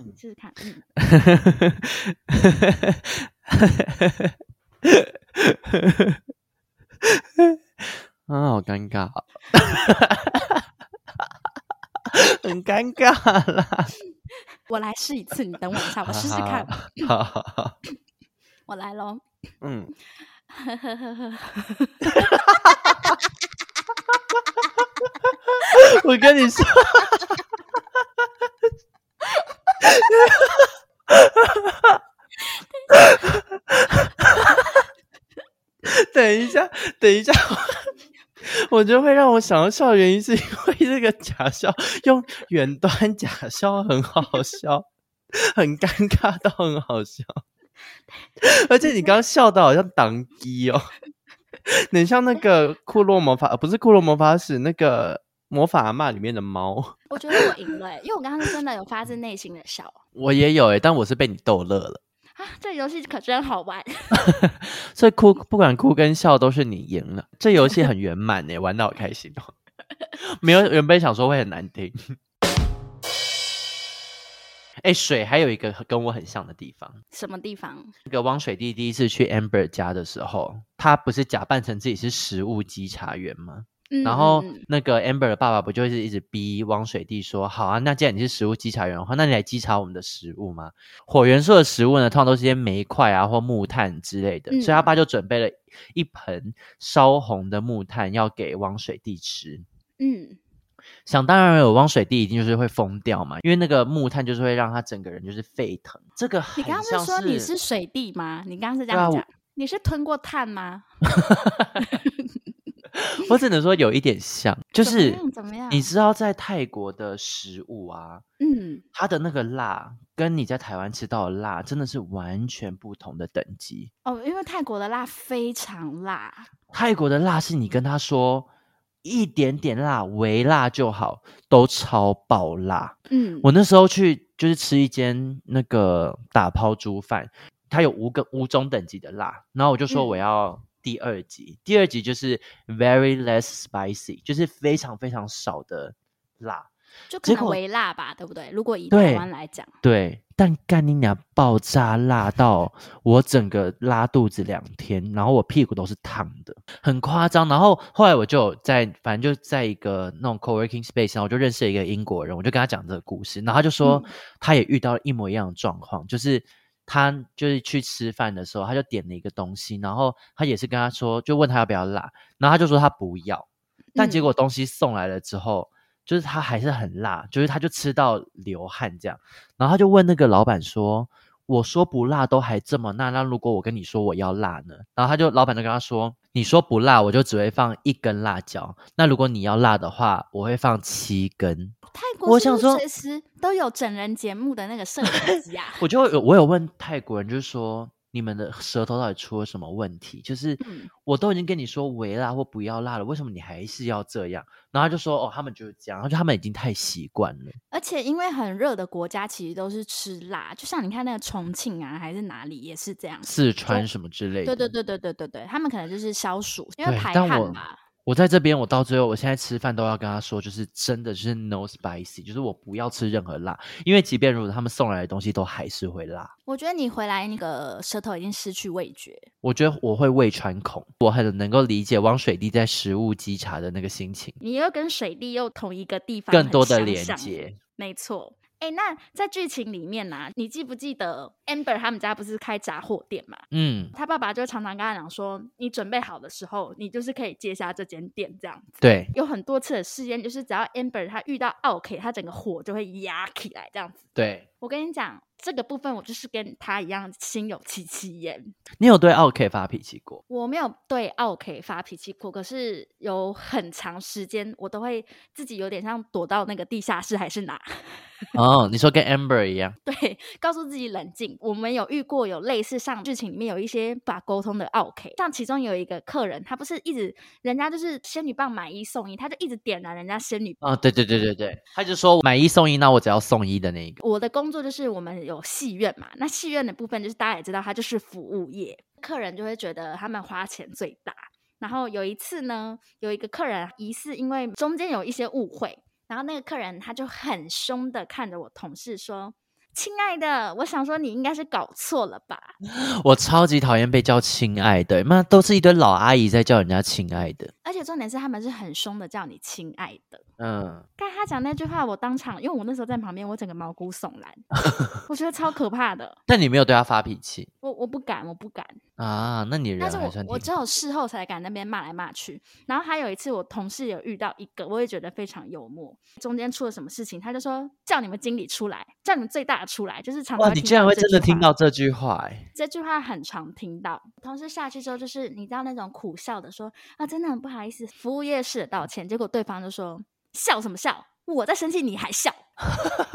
Speaker 1: 你试试看。
Speaker 2: 嗯。啊，好尴尬，很尴尬啦！
Speaker 1: 我来试一次，你等我一下，我试试看。
Speaker 2: 好好好，
Speaker 1: 我来喽。
Speaker 2: 嗯。我跟你说。等一下，我觉得会让我想要笑的原因是因为这个假笑用远端假笑很好笑，很尴尬到很好笑，而且你刚刚笑的好像挡机哦，很像那个库洛魔法，不是库洛魔法使那个魔法阿嬷里面的猫。
Speaker 1: 我觉得我赢了，因为我刚刚是真的有发自内心的笑。
Speaker 2: 我也有诶，但我是被你逗乐了。
Speaker 1: 啊，这游戏可真好玩！
Speaker 2: 所以哭，不管哭跟笑都是你赢了。这游戏很圆满呢，玩得好开心哦。没有原本想说会很难听。哎，水还有一个跟我很像的地方。
Speaker 1: 什么地方？
Speaker 2: 那个汪水弟第一次去 Amber 家的时候，他不是假扮成自己是食物稽查员吗？然后那个 Amber 的爸爸不就是一直逼汪水弟说：“好啊，那既然你是食物稽查员的话，那你来稽查我们的食物吗？火元素的食物呢，通常都是些煤块啊或木炭之类的。嗯、所以他爸就准备了一盆烧红的木炭要给汪水弟吃。嗯，想当然有汪水弟一定就是会疯掉嘛，因为那个木炭就是会让他整个人就是沸腾。这个
Speaker 1: 你刚刚是说你是水弟吗？你刚刚是这样讲？啊、你是吞过碳吗？
Speaker 2: 我只能说有一点像，就是怎么样？你知道在泰国的食物啊，嗯，它的那个辣跟你在台湾吃到的辣真的是完全不同的等级
Speaker 1: 哦。因为泰国的辣非常辣，
Speaker 2: 泰国的辣是你跟他说一点点辣、微辣就好，都超爆辣。嗯，我那时候去就是吃一间那个打抛猪饭，它有五个五种等级的辣，然后我就说我要、嗯。第二集，第二级就是 very less spicy，就是非常非常少的辣，
Speaker 1: 就可能微辣吧，对不对？如果以台湾来讲，
Speaker 2: 对，但干你娘爆炸辣到我整个拉肚子两天，然后我屁股都是烫的，很夸张。然后后来我就在，反正就在一个那种 co-working space 上，我就认识了一个英国人，我就跟他讲这个故事，然后他就说、嗯、他也遇到一模一样的状况，就是。他就是去吃饭的时候，他就点了一个东西，然后他也是跟他说，就问他要不要辣，然后他就说他不要，但结果东西送来了之后，嗯、就是他还是很辣，就是他就吃到流汗这样，然后他就问那个老板说，我说不辣都还这么辣，那如果我跟你说我要辣呢？然后他就老板就跟他说，你说不辣，我就只会放一根辣椒，那如果你要辣的话，我会放七根。
Speaker 1: 泰国是不是随时都有整人节目的那个摄影 机啊？
Speaker 2: 我就有我有问泰国人，就是说你们的舌头到底出了什么问题？就是我都已经跟你说微辣或不要辣了，为什么你还是要这样？然后就说哦，他们就是这样，然后他们已经太习惯了。
Speaker 1: 而且因为很热的国家，其实都是吃辣，就像你看那个重庆啊，还是哪里也是这样，
Speaker 2: 四川什么之类的。
Speaker 1: 对对对对对对对，他们可能就是消暑，因为排汗嘛。
Speaker 2: 我在这边，我到最后，我现在吃饭都要跟他说，就是真的就是 no spicy，就是我不要吃任何辣，因为即便如果他们送来的东西都还是会辣。
Speaker 1: 我觉得你回来那个舌头已经失去味觉。
Speaker 2: 我觉得我会胃穿孔，我很能够理解汪水弟在食物稽查的那个心情。
Speaker 1: 你又跟水弟又同一个地方，
Speaker 2: 更多的连接，
Speaker 1: 没错。哎，那在剧情里面呢、啊，你记不记得 Amber 他们家不是开杂货店嘛？嗯，他爸爸就常常跟他讲说，你准备好的时候，你就是可以接下这间店这样子。
Speaker 2: 对，
Speaker 1: 有很多次的试验，就是只要 Amber 他遇到 OK，，他整个火就会压起来这样子。
Speaker 2: 对，
Speaker 1: 我跟你讲。这个部分我就是跟他一样心有戚戚焉。
Speaker 2: 你有对奥 K 发脾气过？
Speaker 1: 我没有对奥 K 发脾气过，可是有很长时间我都会自己有点像躲到那个地下室还是哪？
Speaker 2: 哦，你说跟 Amber 一样？
Speaker 1: 对，告诉自己冷静。我们有遇过有类似上剧情里面有一些把沟通的奥 K，像其中有一个客人，他不是一直人家就是仙女棒买一送一，他就一直点燃人家仙女棒。
Speaker 2: 哦，对对对对对，他就说买一送一，那我只要送一的那一个。
Speaker 1: 我的工工作就是我们。有戏院嘛？那戏院的部分就是大家也知道，它就是服务业，客人就会觉得他们花钱最大。然后有一次呢，有一个客人疑似因为中间有一些误会，然后那个客人他就很凶的看着我同事说。亲爱的，我想说你应该是搞错了吧？
Speaker 2: 我超级讨厌被叫亲爱的，妈都是一堆老阿姨在叫人家亲爱的。
Speaker 1: 而且重点是他们是很凶的叫你亲爱的。嗯，刚他讲那句话，我当场，因为我那时候在旁边，我整个毛骨悚然，我觉得超可怕的。
Speaker 2: 但你没有对他发脾气？
Speaker 1: 我我不敢，我不敢
Speaker 2: 啊。那你…
Speaker 1: 但是我我只有事后才敢那边骂来骂去。然后还有一次，我同事有遇到一个，我也觉得非常幽默。中间出了什么事情，他就说叫你们经理出来，叫你们最大的。出来，就是常常。
Speaker 2: 哇，你竟然会真的听到这句话哎、欸！
Speaker 1: 这句话很常听到，同事下去之后，就是你知道那种苦笑的说啊，真的很不好意思，服务业式的道歉。结果对方就说笑什么笑？我在生气，你还笑，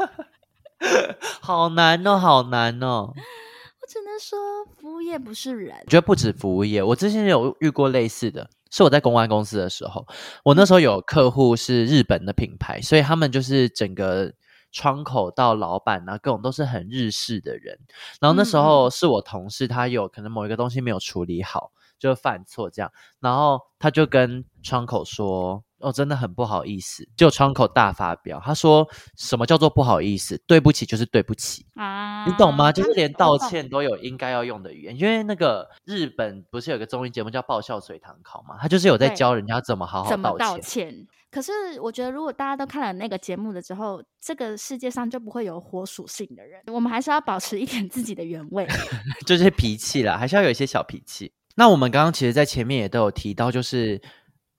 Speaker 2: 好难哦，好难哦。
Speaker 1: 我只能说，服务业不是人。
Speaker 2: 我觉得不止服务业，我之前有遇过类似的，是我在公关公司的时候，我那时候有客户是日本的品牌，所以他们就是整个窗口到老板啊，各种都是很日式的人。然后那时候是我同事，他有可能某一个东西没有处理好，就犯错这样，然后他就跟窗口说。哦，真的很不好意思，就窗口大发飙。他说：“什么叫做不好意思？对不起就是对不起啊，你懂吗？就是连道歉都有应该要用的语言。因为那个日本不是有个综艺节目叫《爆笑水堂考》吗？他就是有在教人家怎么好好道歉。道歉。
Speaker 1: 可是我觉得，如果大家都看了那个节目了之后，这个世界上就不会有火属性的人。我们还是要保持一点自己的原味，
Speaker 2: 就是脾气啦，还是要有一些小脾气。那我们刚刚其实，在前面也都有提到，就是。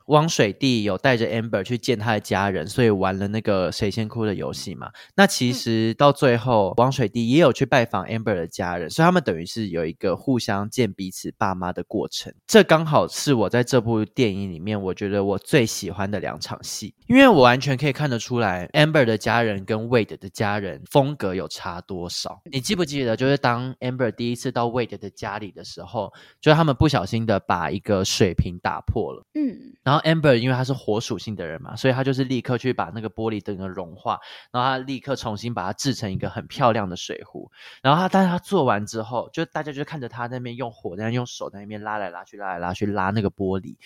Speaker 2: 汪水弟有带着 Amber 去见他的家人，所以玩了那个谁先哭的游戏嘛。那其实到最后，汪水弟也有去拜访 Amber 的家人，所以他们等于是有一个互相见彼此爸妈的过程。这刚好是我在这部电影里面，我觉得我最喜欢的两场戏，因为我完全可以看得出来，Amber 的家人跟 Wade 的家人风格有差多少。你记不记得，就是当 Amber 第一次到 Wade 的家里的时候，就是他们不小心的把一个水瓶打破了，嗯，然后。然后 Amber 因为他是火属性的人嘛，所以他就是立刻去把那个玻璃整个融化，然后他立刻重新把它制成一个很漂亮的水壶。然后他，但是他做完之后，就大家就看着他在那边用火，在那用手在那边拉来拉去，拉来拉去拉那个玻璃。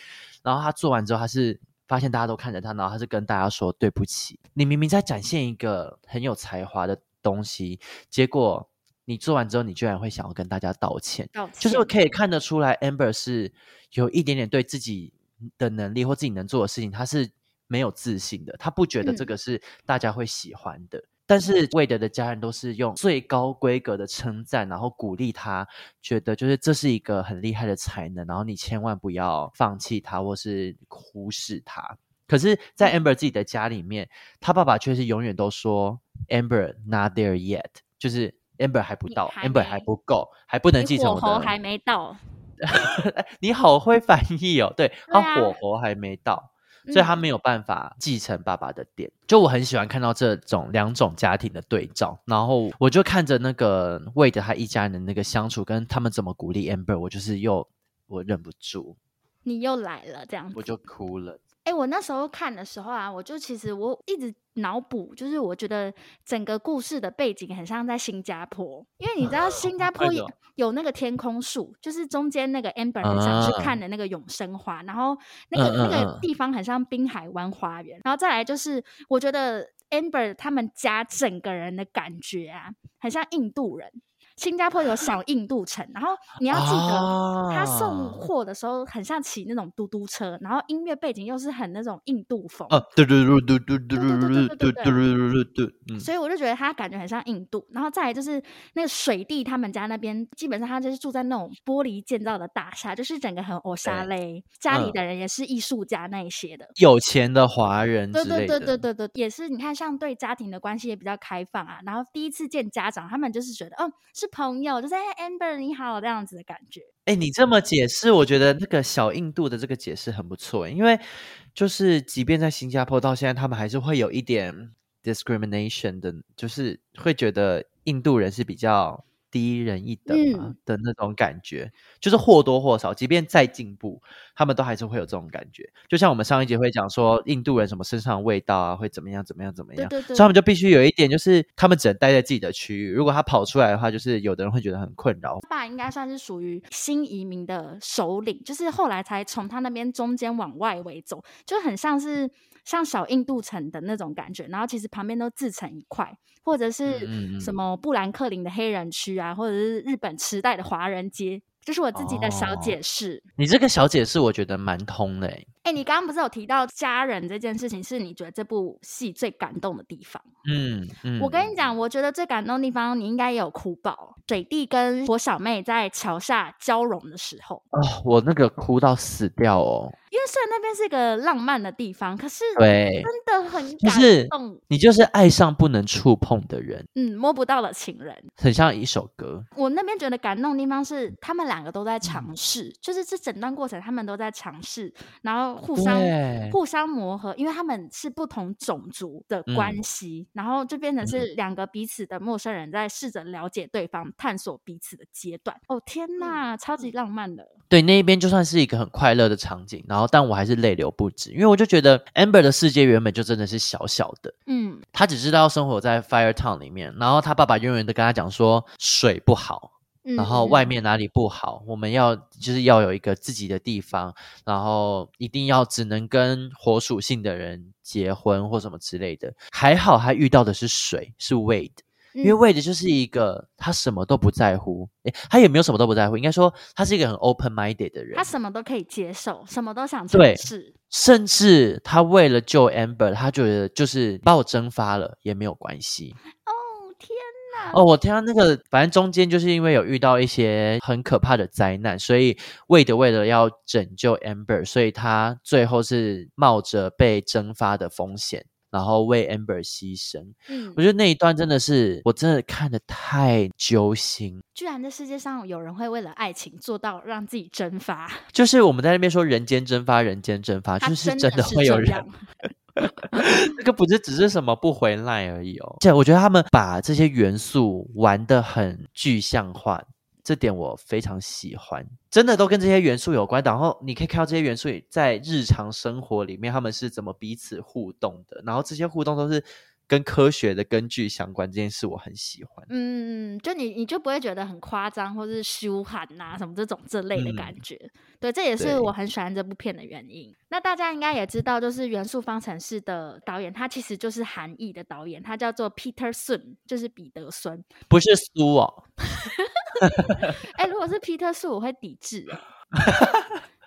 Speaker 2: 然后他做完之后，他是发现大家都看着他，然后他是跟大家说对不起，你明明在展现一个很有才华的东西，结果你做完之后，你居然会想要跟大家道歉，道歉。就是我可以看得出来，Amber 是有一点点对自己。的能力或自己能做的事情，他是没有自信的，他不觉得这个是大家会喜欢的。嗯、但是 Wade 的家人都是用最高规格的称赞，然后鼓励他，觉得就是这是一个很厉害的才能，然后你千万不要放弃他或是忽视他。可是，在 Amber 自己的家里面，他爸爸却是永远都说 Amber not there yet，就是 Amber 还不到，Amber 还不够，还不能继承我的，
Speaker 1: 还没到。
Speaker 2: 你好会翻译哦，对，他火候还没到，啊，所以他没有办法继承爸爸的店。嗯。就我很喜欢看到这种两种家庭的对照，然后我就看着那个 Wade 他一家人的那个相处，跟他们怎么鼓励 Amber，我就是又我忍不住，
Speaker 1: 你又来了这样子，
Speaker 2: 我就哭了。
Speaker 1: 哎，我那时候看的时候啊，我就其实我一直脑补，就是我觉得整个故事的背景很像在新加坡，因为你知道新加坡有有那个天空树，就是中间那个 Amber 很想去看的。那个永生花，然后那个那个地方很像滨海湾花园，然后再来就是我觉得 Amber 他们家整个人的感觉啊，很像印度人。新加坡有小 印度城，然后你要记得，他送货的时候很像骑那种嘟嘟车，然后音乐背景又是很那种印度风。哦，对对对对对对对对对对对对对。所以我就觉得他感觉很像印度，然后再来就是那个水弟他们家那边，基本上他就是住在那种玻璃建造的大厦，就是整个很欧沙嘞，家里的人也是艺术家那一些的，有钱的华人。对对对对对对，也是你看，像对家庭的关系也比较开放啊。然后第一次见家长，他们就是觉得，哦，是。朋友就是哎，Amber 你好，这样子的感觉。哎，你这么解释，我觉得那个小印度的这个解释很不错。因为就是，即便在新加坡到现在，他们还是会有一点 discrimination 的，就是会觉得印度人是比较。低人一等的那种感觉，就是或多或少，即便再进步，他们都还是会有这种感觉。就像我们上一集会讲说，印度人什么身上的味道啊，会怎么样怎么样怎么样，对对对，所以他们就必须有一点，就是他们只能待在自己的区域。如果他跑出来的话，就是有的人会觉得很困扰。他爸应该算是属于新移民的首领，就是后来才从他那边中间往外围走，就很像是。像小印度城的那种感觉，然后其实旁边都自成一块，或者是什么布兰克林的黑人区啊，或者是日本池袋的华人街，这、就是我自己的小解释。哦、你这个小解释我觉得蛮通的诶。哎、欸，你刚刚不是有提到家人这件事情，是你觉得这部戏最感动的地方？
Speaker 2: 嗯嗯，
Speaker 1: 我跟你讲，我觉得最感动的地方，你应该也有哭爆。水弟跟火小妹在桥下交融的时候，
Speaker 2: 哦，我那个哭到死掉哦。
Speaker 1: 因为虽然那边是一个浪漫的地方，可是
Speaker 2: 对，
Speaker 1: 真的很感动。
Speaker 2: 就是你就是爱上不能触碰的人，
Speaker 1: 嗯，摸不到的情人，
Speaker 2: 很像一首歌。
Speaker 1: 我那边觉得感动的地方是，他们两个都在尝试，嗯、就是这整段过程他们都在尝试，然后互相互相磨合，因为他们是不同种族的关系，嗯、然后就变成是两个彼此的陌生人在试着了解对方、探索彼此的阶段。哦天哪，超级。浪漫的。
Speaker 2: 对，那一边就算是一个很快乐的场景，然后但我还是泪流不止，因为我就觉得 Amber 的世界原本就真的是小小的，嗯，他只知道生活在 Fire Town 里面，然后他爸爸永远都跟他讲说水不好，然后外面哪里不好，嗯、我们要就是要有一个自己的地方，然后一定要只能跟火属性的人结婚或什么之类的。还好他遇到的是水，是 Wade。因为 Wade 就是一个他什么都不在乎，诶，他也没有什么都不在乎，应该说他是一个很 open minded 的人，
Speaker 1: 他什么都可以接受，什么都想尝试，
Speaker 2: 甚至他为了救 Amber，他觉得就是把我蒸发了也没有关系。
Speaker 1: 哦！
Speaker 2: 哦，我听到那个，反正中间就是因为有遇到一些很可怕的灾难，所以为的为了要拯救 Amber，所以他最后是冒着被蒸发的风险。然后为 Amber 牺牲，嗯，我觉得那一段真的是，我真的看的太揪心。
Speaker 1: 居然这世界上有人会为了爱情做到让自己蒸发，
Speaker 2: 就是我们在那边说人间蒸发，人间蒸发，就是真的会有人。这个不是只是什么不回来而已哦。这我觉得他们把这些元素玩的很具象化。这点我非常喜欢，真的都跟这些元素有关。然后你可以看到这些元素在日常生活里面，他们是怎么彼此互动的。然后这些互动都是跟科学的根据相关，这件事我很喜欢。
Speaker 1: 嗯，就你你就不会觉得很夸张，或是羞喊呐什么这种这类的感觉。嗯、对，这也是我很喜欢这部片的原因。那大家应该也知道，就是《元素方程式》的导演，他其实就是韩裔的导演，他叫做 Peter Sun，就是彼得孙，
Speaker 2: 不是苏哦。
Speaker 1: 哎、欸，如果是皮特树，我会抵制。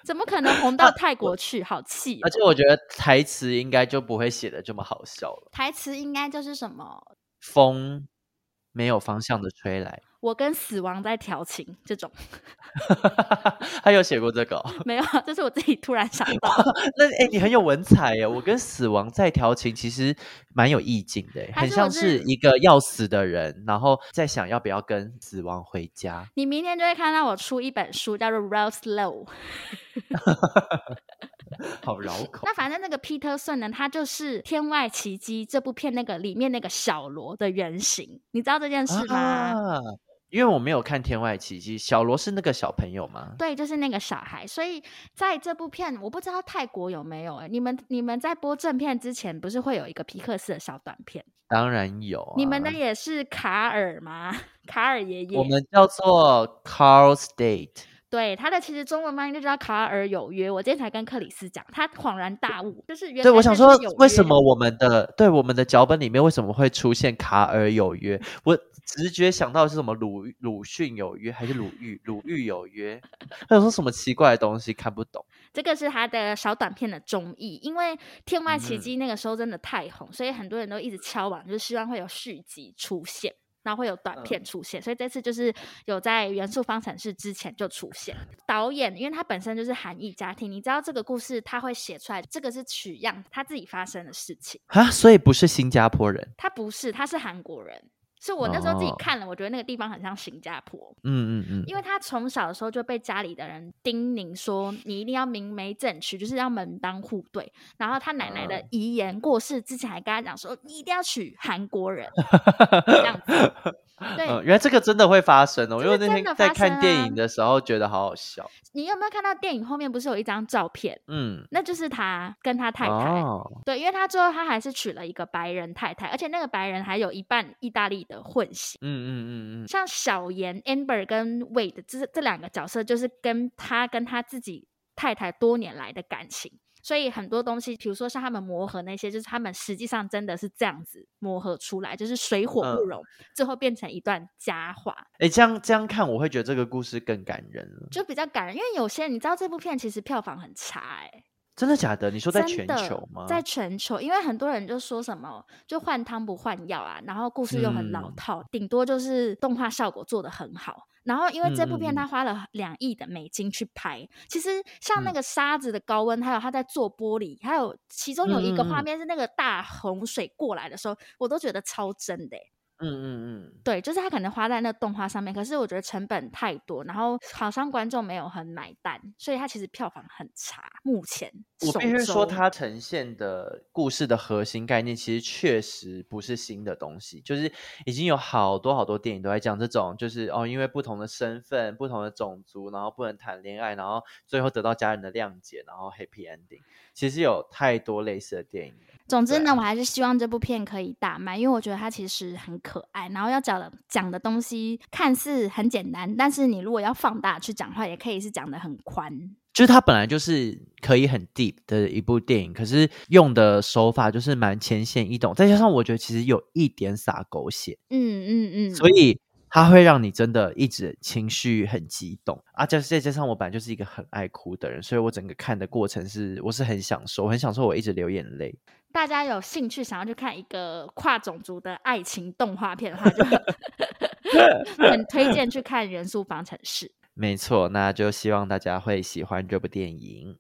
Speaker 1: 怎么可能红到泰国去？好气、喔！
Speaker 2: 而且我觉得台词应该就不会写的这么好笑了。
Speaker 1: 台词应该就是什么
Speaker 2: 风没有方向的吹来。
Speaker 1: 我跟死亡在调情，这种，
Speaker 2: 他有写过这个、哦？
Speaker 1: 没有，这是我自己突然想到。
Speaker 2: 那哎、欸，你很有文采耶！我跟死亡在调情，其实蛮有意境的，很像是一个要死的人，然后在想要不要跟死亡回家。
Speaker 1: 你明天就会看到我出一本书，叫做《Real Slow》。
Speaker 2: 好绕口。
Speaker 1: 那反正那个 Peter Sun 呢，他就是《天外奇迹》这部片那个里面那个小罗的原型，你知道这件事吗？啊
Speaker 2: 因为我没有看《天外奇迹》，小罗是那个小朋友吗？
Speaker 1: 对，就是那个小孩。所以在这部片，我不知道泰国有没有哎、欸。你们你们在播正片之前，不是会有一个皮克斯的小短片？
Speaker 2: 当然有、啊。
Speaker 1: 你们的也是卡尔吗？卡尔爷爷。
Speaker 2: 我们叫做 Carl's Date。
Speaker 1: 对，他的其实中文翻译就叫《卡尔有约》。我今天才跟克里斯讲，他恍然大悟，就是原来
Speaker 2: 对，我想说，为什么我们的对我们的脚本里面为什么会出现卡尔有约？我直觉想到是什么鲁鲁迅有约，还是鲁豫鲁豫有约？他有说什么奇怪的东西看不懂？
Speaker 1: 这个是他的小短片的中译，因为《天外奇迹》那个时候真的太红，嗯、所以很多人都一直敲碗，就是希望会有续集出现。然后会有短片出现，嗯、所以这次就是有在元素方程式之前就出现。导演，因为他本身就是韩裔家庭，你知道这个故事他会写出来，这个是取样他自己发生的事情
Speaker 2: 啊，所以不是新加坡人，
Speaker 1: 他不是，他是韩国人。是我那时候自己看了，我觉得那个地方很像新加坡。
Speaker 2: 嗯嗯嗯，
Speaker 1: 因为他从小的时候就被家里的人叮咛说，你一定要明媒正娶，就是要门当户对。然后他奶奶的遗言过世之前还跟他讲说，你一定要娶韩国人，这样子。对、
Speaker 2: 嗯，原来这个真的会发生哦！因为那天在看电影的时候觉得好好笑。
Speaker 1: 你有没有看到电影后面不是有一张照片？嗯，那就是他跟他太太。哦、对，因为他最后他还是娶了一个白人太太，而且那个白人还有一半意大利的混血。嗯嗯嗯嗯。像小妍 Amber 跟 Wade 这这两个角色，就是跟他跟他自己太太多年来的感情。所以很多东西，比如说像他们磨合那些，就是他们实际上真的是这样子磨合出来，就是水火不容，嗯、最后变成一段佳话。
Speaker 2: 哎、欸，这样这样看，我会觉得这个故事更感人了，
Speaker 1: 就比较感人。因为有些你知道，这部片其实票房很差、欸，哎，
Speaker 2: 真的假的？你说在全球吗？
Speaker 1: 在全球，因为很多人就说什么就换汤不换药啊，然后故事又很老套，顶、嗯、多就是动画效果做得很好。然后因为这部片他花了两亿的美金去拍，嗯、其实像那个沙子的高温，还有他在做玻璃，还有其中有一个画面是那个大洪水过来的时候，我都觉得超真的。
Speaker 2: 嗯嗯嗯，
Speaker 1: 对，就是他可能花在那动画上面，可是我觉得成本太多，然后好像观众没有很买单，所以他其实票房很差。目前
Speaker 2: 我必须说，它呈现的故事的核心概念其实确实不是新的东西，就是已经有好多好多电影都在讲这种，就是哦，因为不同的身份、不同的种族，然后不能谈恋爱，然后最后得到家人的谅解，然后 happy ending。其实有太多类似的电影。
Speaker 1: 总之呢，我还是希望这部片可以大卖，因为我觉得它其实很可爱。然后要讲的讲的东西看似很简单，但是你如果要放大去讲的话，也可以是讲的很宽。
Speaker 2: 就是它本来就是可以很 deep 的一部电影，可是用的手法就是蛮浅显易懂，再加上我觉得其实有一点洒狗血。
Speaker 1: 嗯嗯嗯，
Speaker 2: 所以。它会让你真的一直情绪很激动啊！再再加上我本来就是一个很爱哭的人，所以我整个看的过程是我是很享受，很享受我一直流眼泪。
Speaker 1: 大家有兴趣想要去看一个跨种族的爱情动画片的话，就 很推荐去看《元素方程式》。
Speaker 2: 没错，那就希望大家会喜欢这部电影。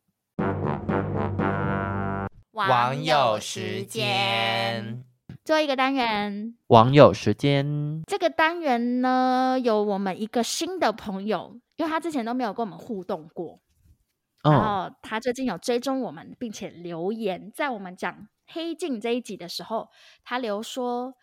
Speaker 3: 网友时间。
Speaker 1: 最后一个单元，
Speaker 2: 网友时间。
Speaker 1: 这个单元呢，有我们一个新的朋友，因为他之前都没有跟我们互动过，哦、然后他最近有追踪我们，并且留言，在我们讲黑镜这一集的时候，他留说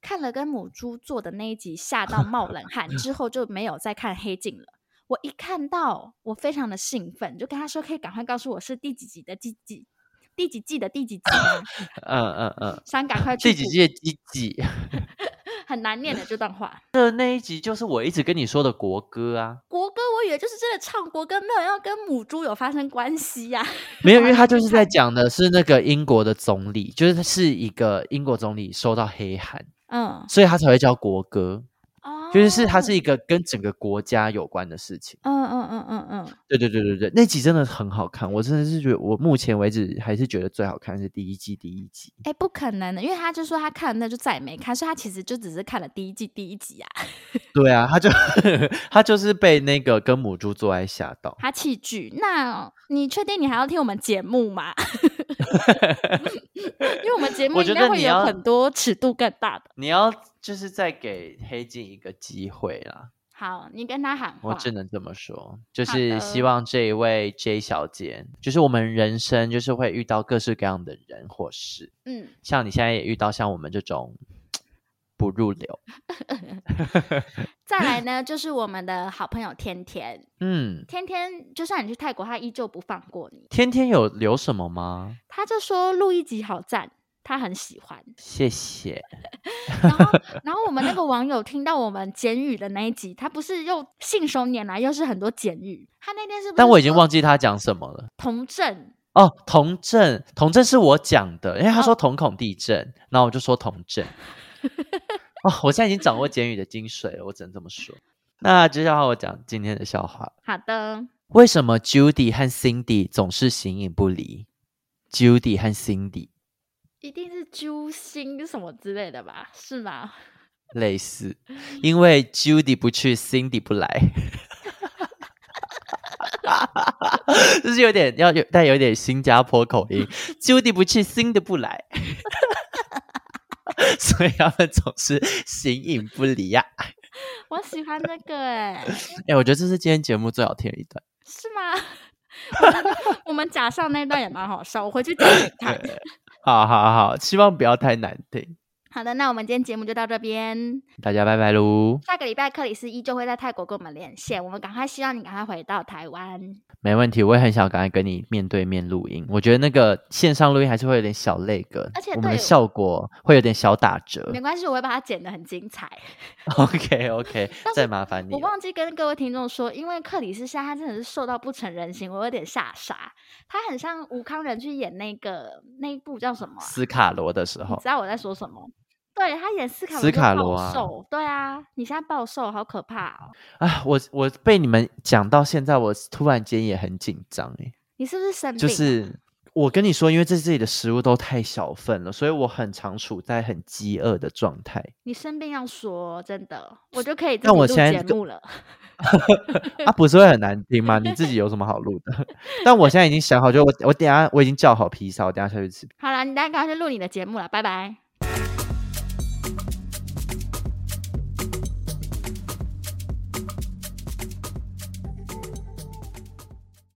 Speaker 1: 看了跟母猪做的那一集，吓到冒冷汗，之后就没有再看黑镜了。我一看到，我非常的兴奋，就跟他说，可以赶快告诉我是第几集的第几。第几季的第几集吗？
Speaker 2: 嗯嗯嗯，
Speaker 1: 想赶快去。
Speaker 2: 第几季的第几？
Speaker 1: 很难念的这段话。
Speaker 2: 的那一集就是我一直跟你说的国歌啊。
Speaker 1: 国歌，我以为就是真的唱国歌，没有要跟母猪有发生关系呀、啊。
Speaker 2: 没有，因为 他就是在讲的是那个英国的总理，就是他是一个英国总理收到黑函，嗯，所以他才会叫国歌。就是它是一个跟整个国家有关的事情。
Speaker 1: 嗯嗯嗯嗯嗯，
Speaker 2: 对对对对对，那集真的很好看，我真的是觉得我目前为止还是觉得最好看是第一季第一集。
Speaker 1: 哎，不可能的，因为他就说他看了那就再也没看，所以他其实就只是看了第一季第一集啊。
Speaker 2: 对啊，他就 他就是被那个跟母猪做爱吓到，
Speaker 1: 他弃剧。那你确定你还要听我们节目吗？因为我们节目应该会有很多尺度更大的。
Speaker 2: 你要。就是再给黑镜一个机会啦。
Speaker 1: 好，你跟他喊话。
Speaker 2: 我只能这么说，就是希望这一位 J 小姐，就是我们人生就是会遇到各式各样的人或事。嗯，像你现在也遇到像我们这种不入流。
Speaker 1: 再来呢，就是我们的好朋友天天。嗯，天天就算你去泰国，他依旧不放过你。
Speaker 2: 天天有留什么吗？
Speaker 1: 他就说录一集好赞。他很喜欢，
Speaker 2: 谢谢。
Speaker 1: 然后，然后我们那个网友听到我们简语的那一集，他不是又信手拈来，又是很多简语。他那天是不是，
Speaker 2: 但我已经忘记他讲什么了。
Speaker 1: 同震
Speaker 2: 哦，同震，同震是我讲的，因为他说瞳孔地震，哦、然后我就说同震。哦，我现在已经掌握简语的精髓了，我只能这么说。那接下来我讲今天的笑话。
Speaker 1: 好的。
Speaker 2: 为什么 Judy 和 Cindy 总是形影不离？Judy 和 Cindy。
Speaker 1: 一定是揪心什么之类的吧？是吗？
Speaker 2: 类似，因为 Judy 不去，Cindy 不来，就是有点要有带有点新加坡口音。Judy 不去，Cindy 不来，所以他们总是形影不离呀、啊。
Speaker 1: 我喜欢那个哎、欸，哎、
Speaker 2: 欸，我觉得这是今天节目最好听的一段，
Speaker 1: 是吗？我，我们假上那段也蛮好笑，我回去听听看。
Speaker 2: 好好好，希望不要太难听。
Speaker 1: 好的，那我们今天节目就到这边，
Speaker 2: 大家拜拜喽。
Speaker 1: 下个礼拜克里斯依旧会在泰国跟我们连线，我们赶快希望你赶快回到台湾。
Speaker 2: 没问题，我也很想赶快跟你面对面录音。我觉得那个线上录音还是会有点小累个，
Speaker 1: 而且
Speaker 2: 我们的效果会有点小打折。
Speaker 1: 没关系，我会把它剪得很精彩。
Speaker 2: OK OK，再麻烦你。
Speaker 1: 我忘记跟各位听众说，因为克里斯现在他真的是瘦到不成人形，我有点吓傻。他很像吴康仁去演那个那一部叫什么、啊？
Speaker 2: 斯卡罗的时候，
Speaker 1: 你知道我在说什么？对，他演斯卡罗，
Speaker 2: 斯卡罗啊，
Speaker 1: 对啊，你现在暴瘦，好可怕哦！
Speaker 2: 啊，我我被你们讲到现在，我突然间也很紧张哎。
Speaker 1: 你是不是生病？
Speaker 2: 就是我跟你说，因为这这里的食物都太小份了，所以我很常处在很饥饿的状态。
Speaker 1: 你生病要说真的，我就可以那我现在节目了。
Speaker 2: 啊，不是会很难听吗？你自己有什么好录的？但我现在已经想好，就我我等下我已经叫好披萨，我等下下去吃。
Speaker 1: 好了，你等下赶快去录你的节目了，拜拜。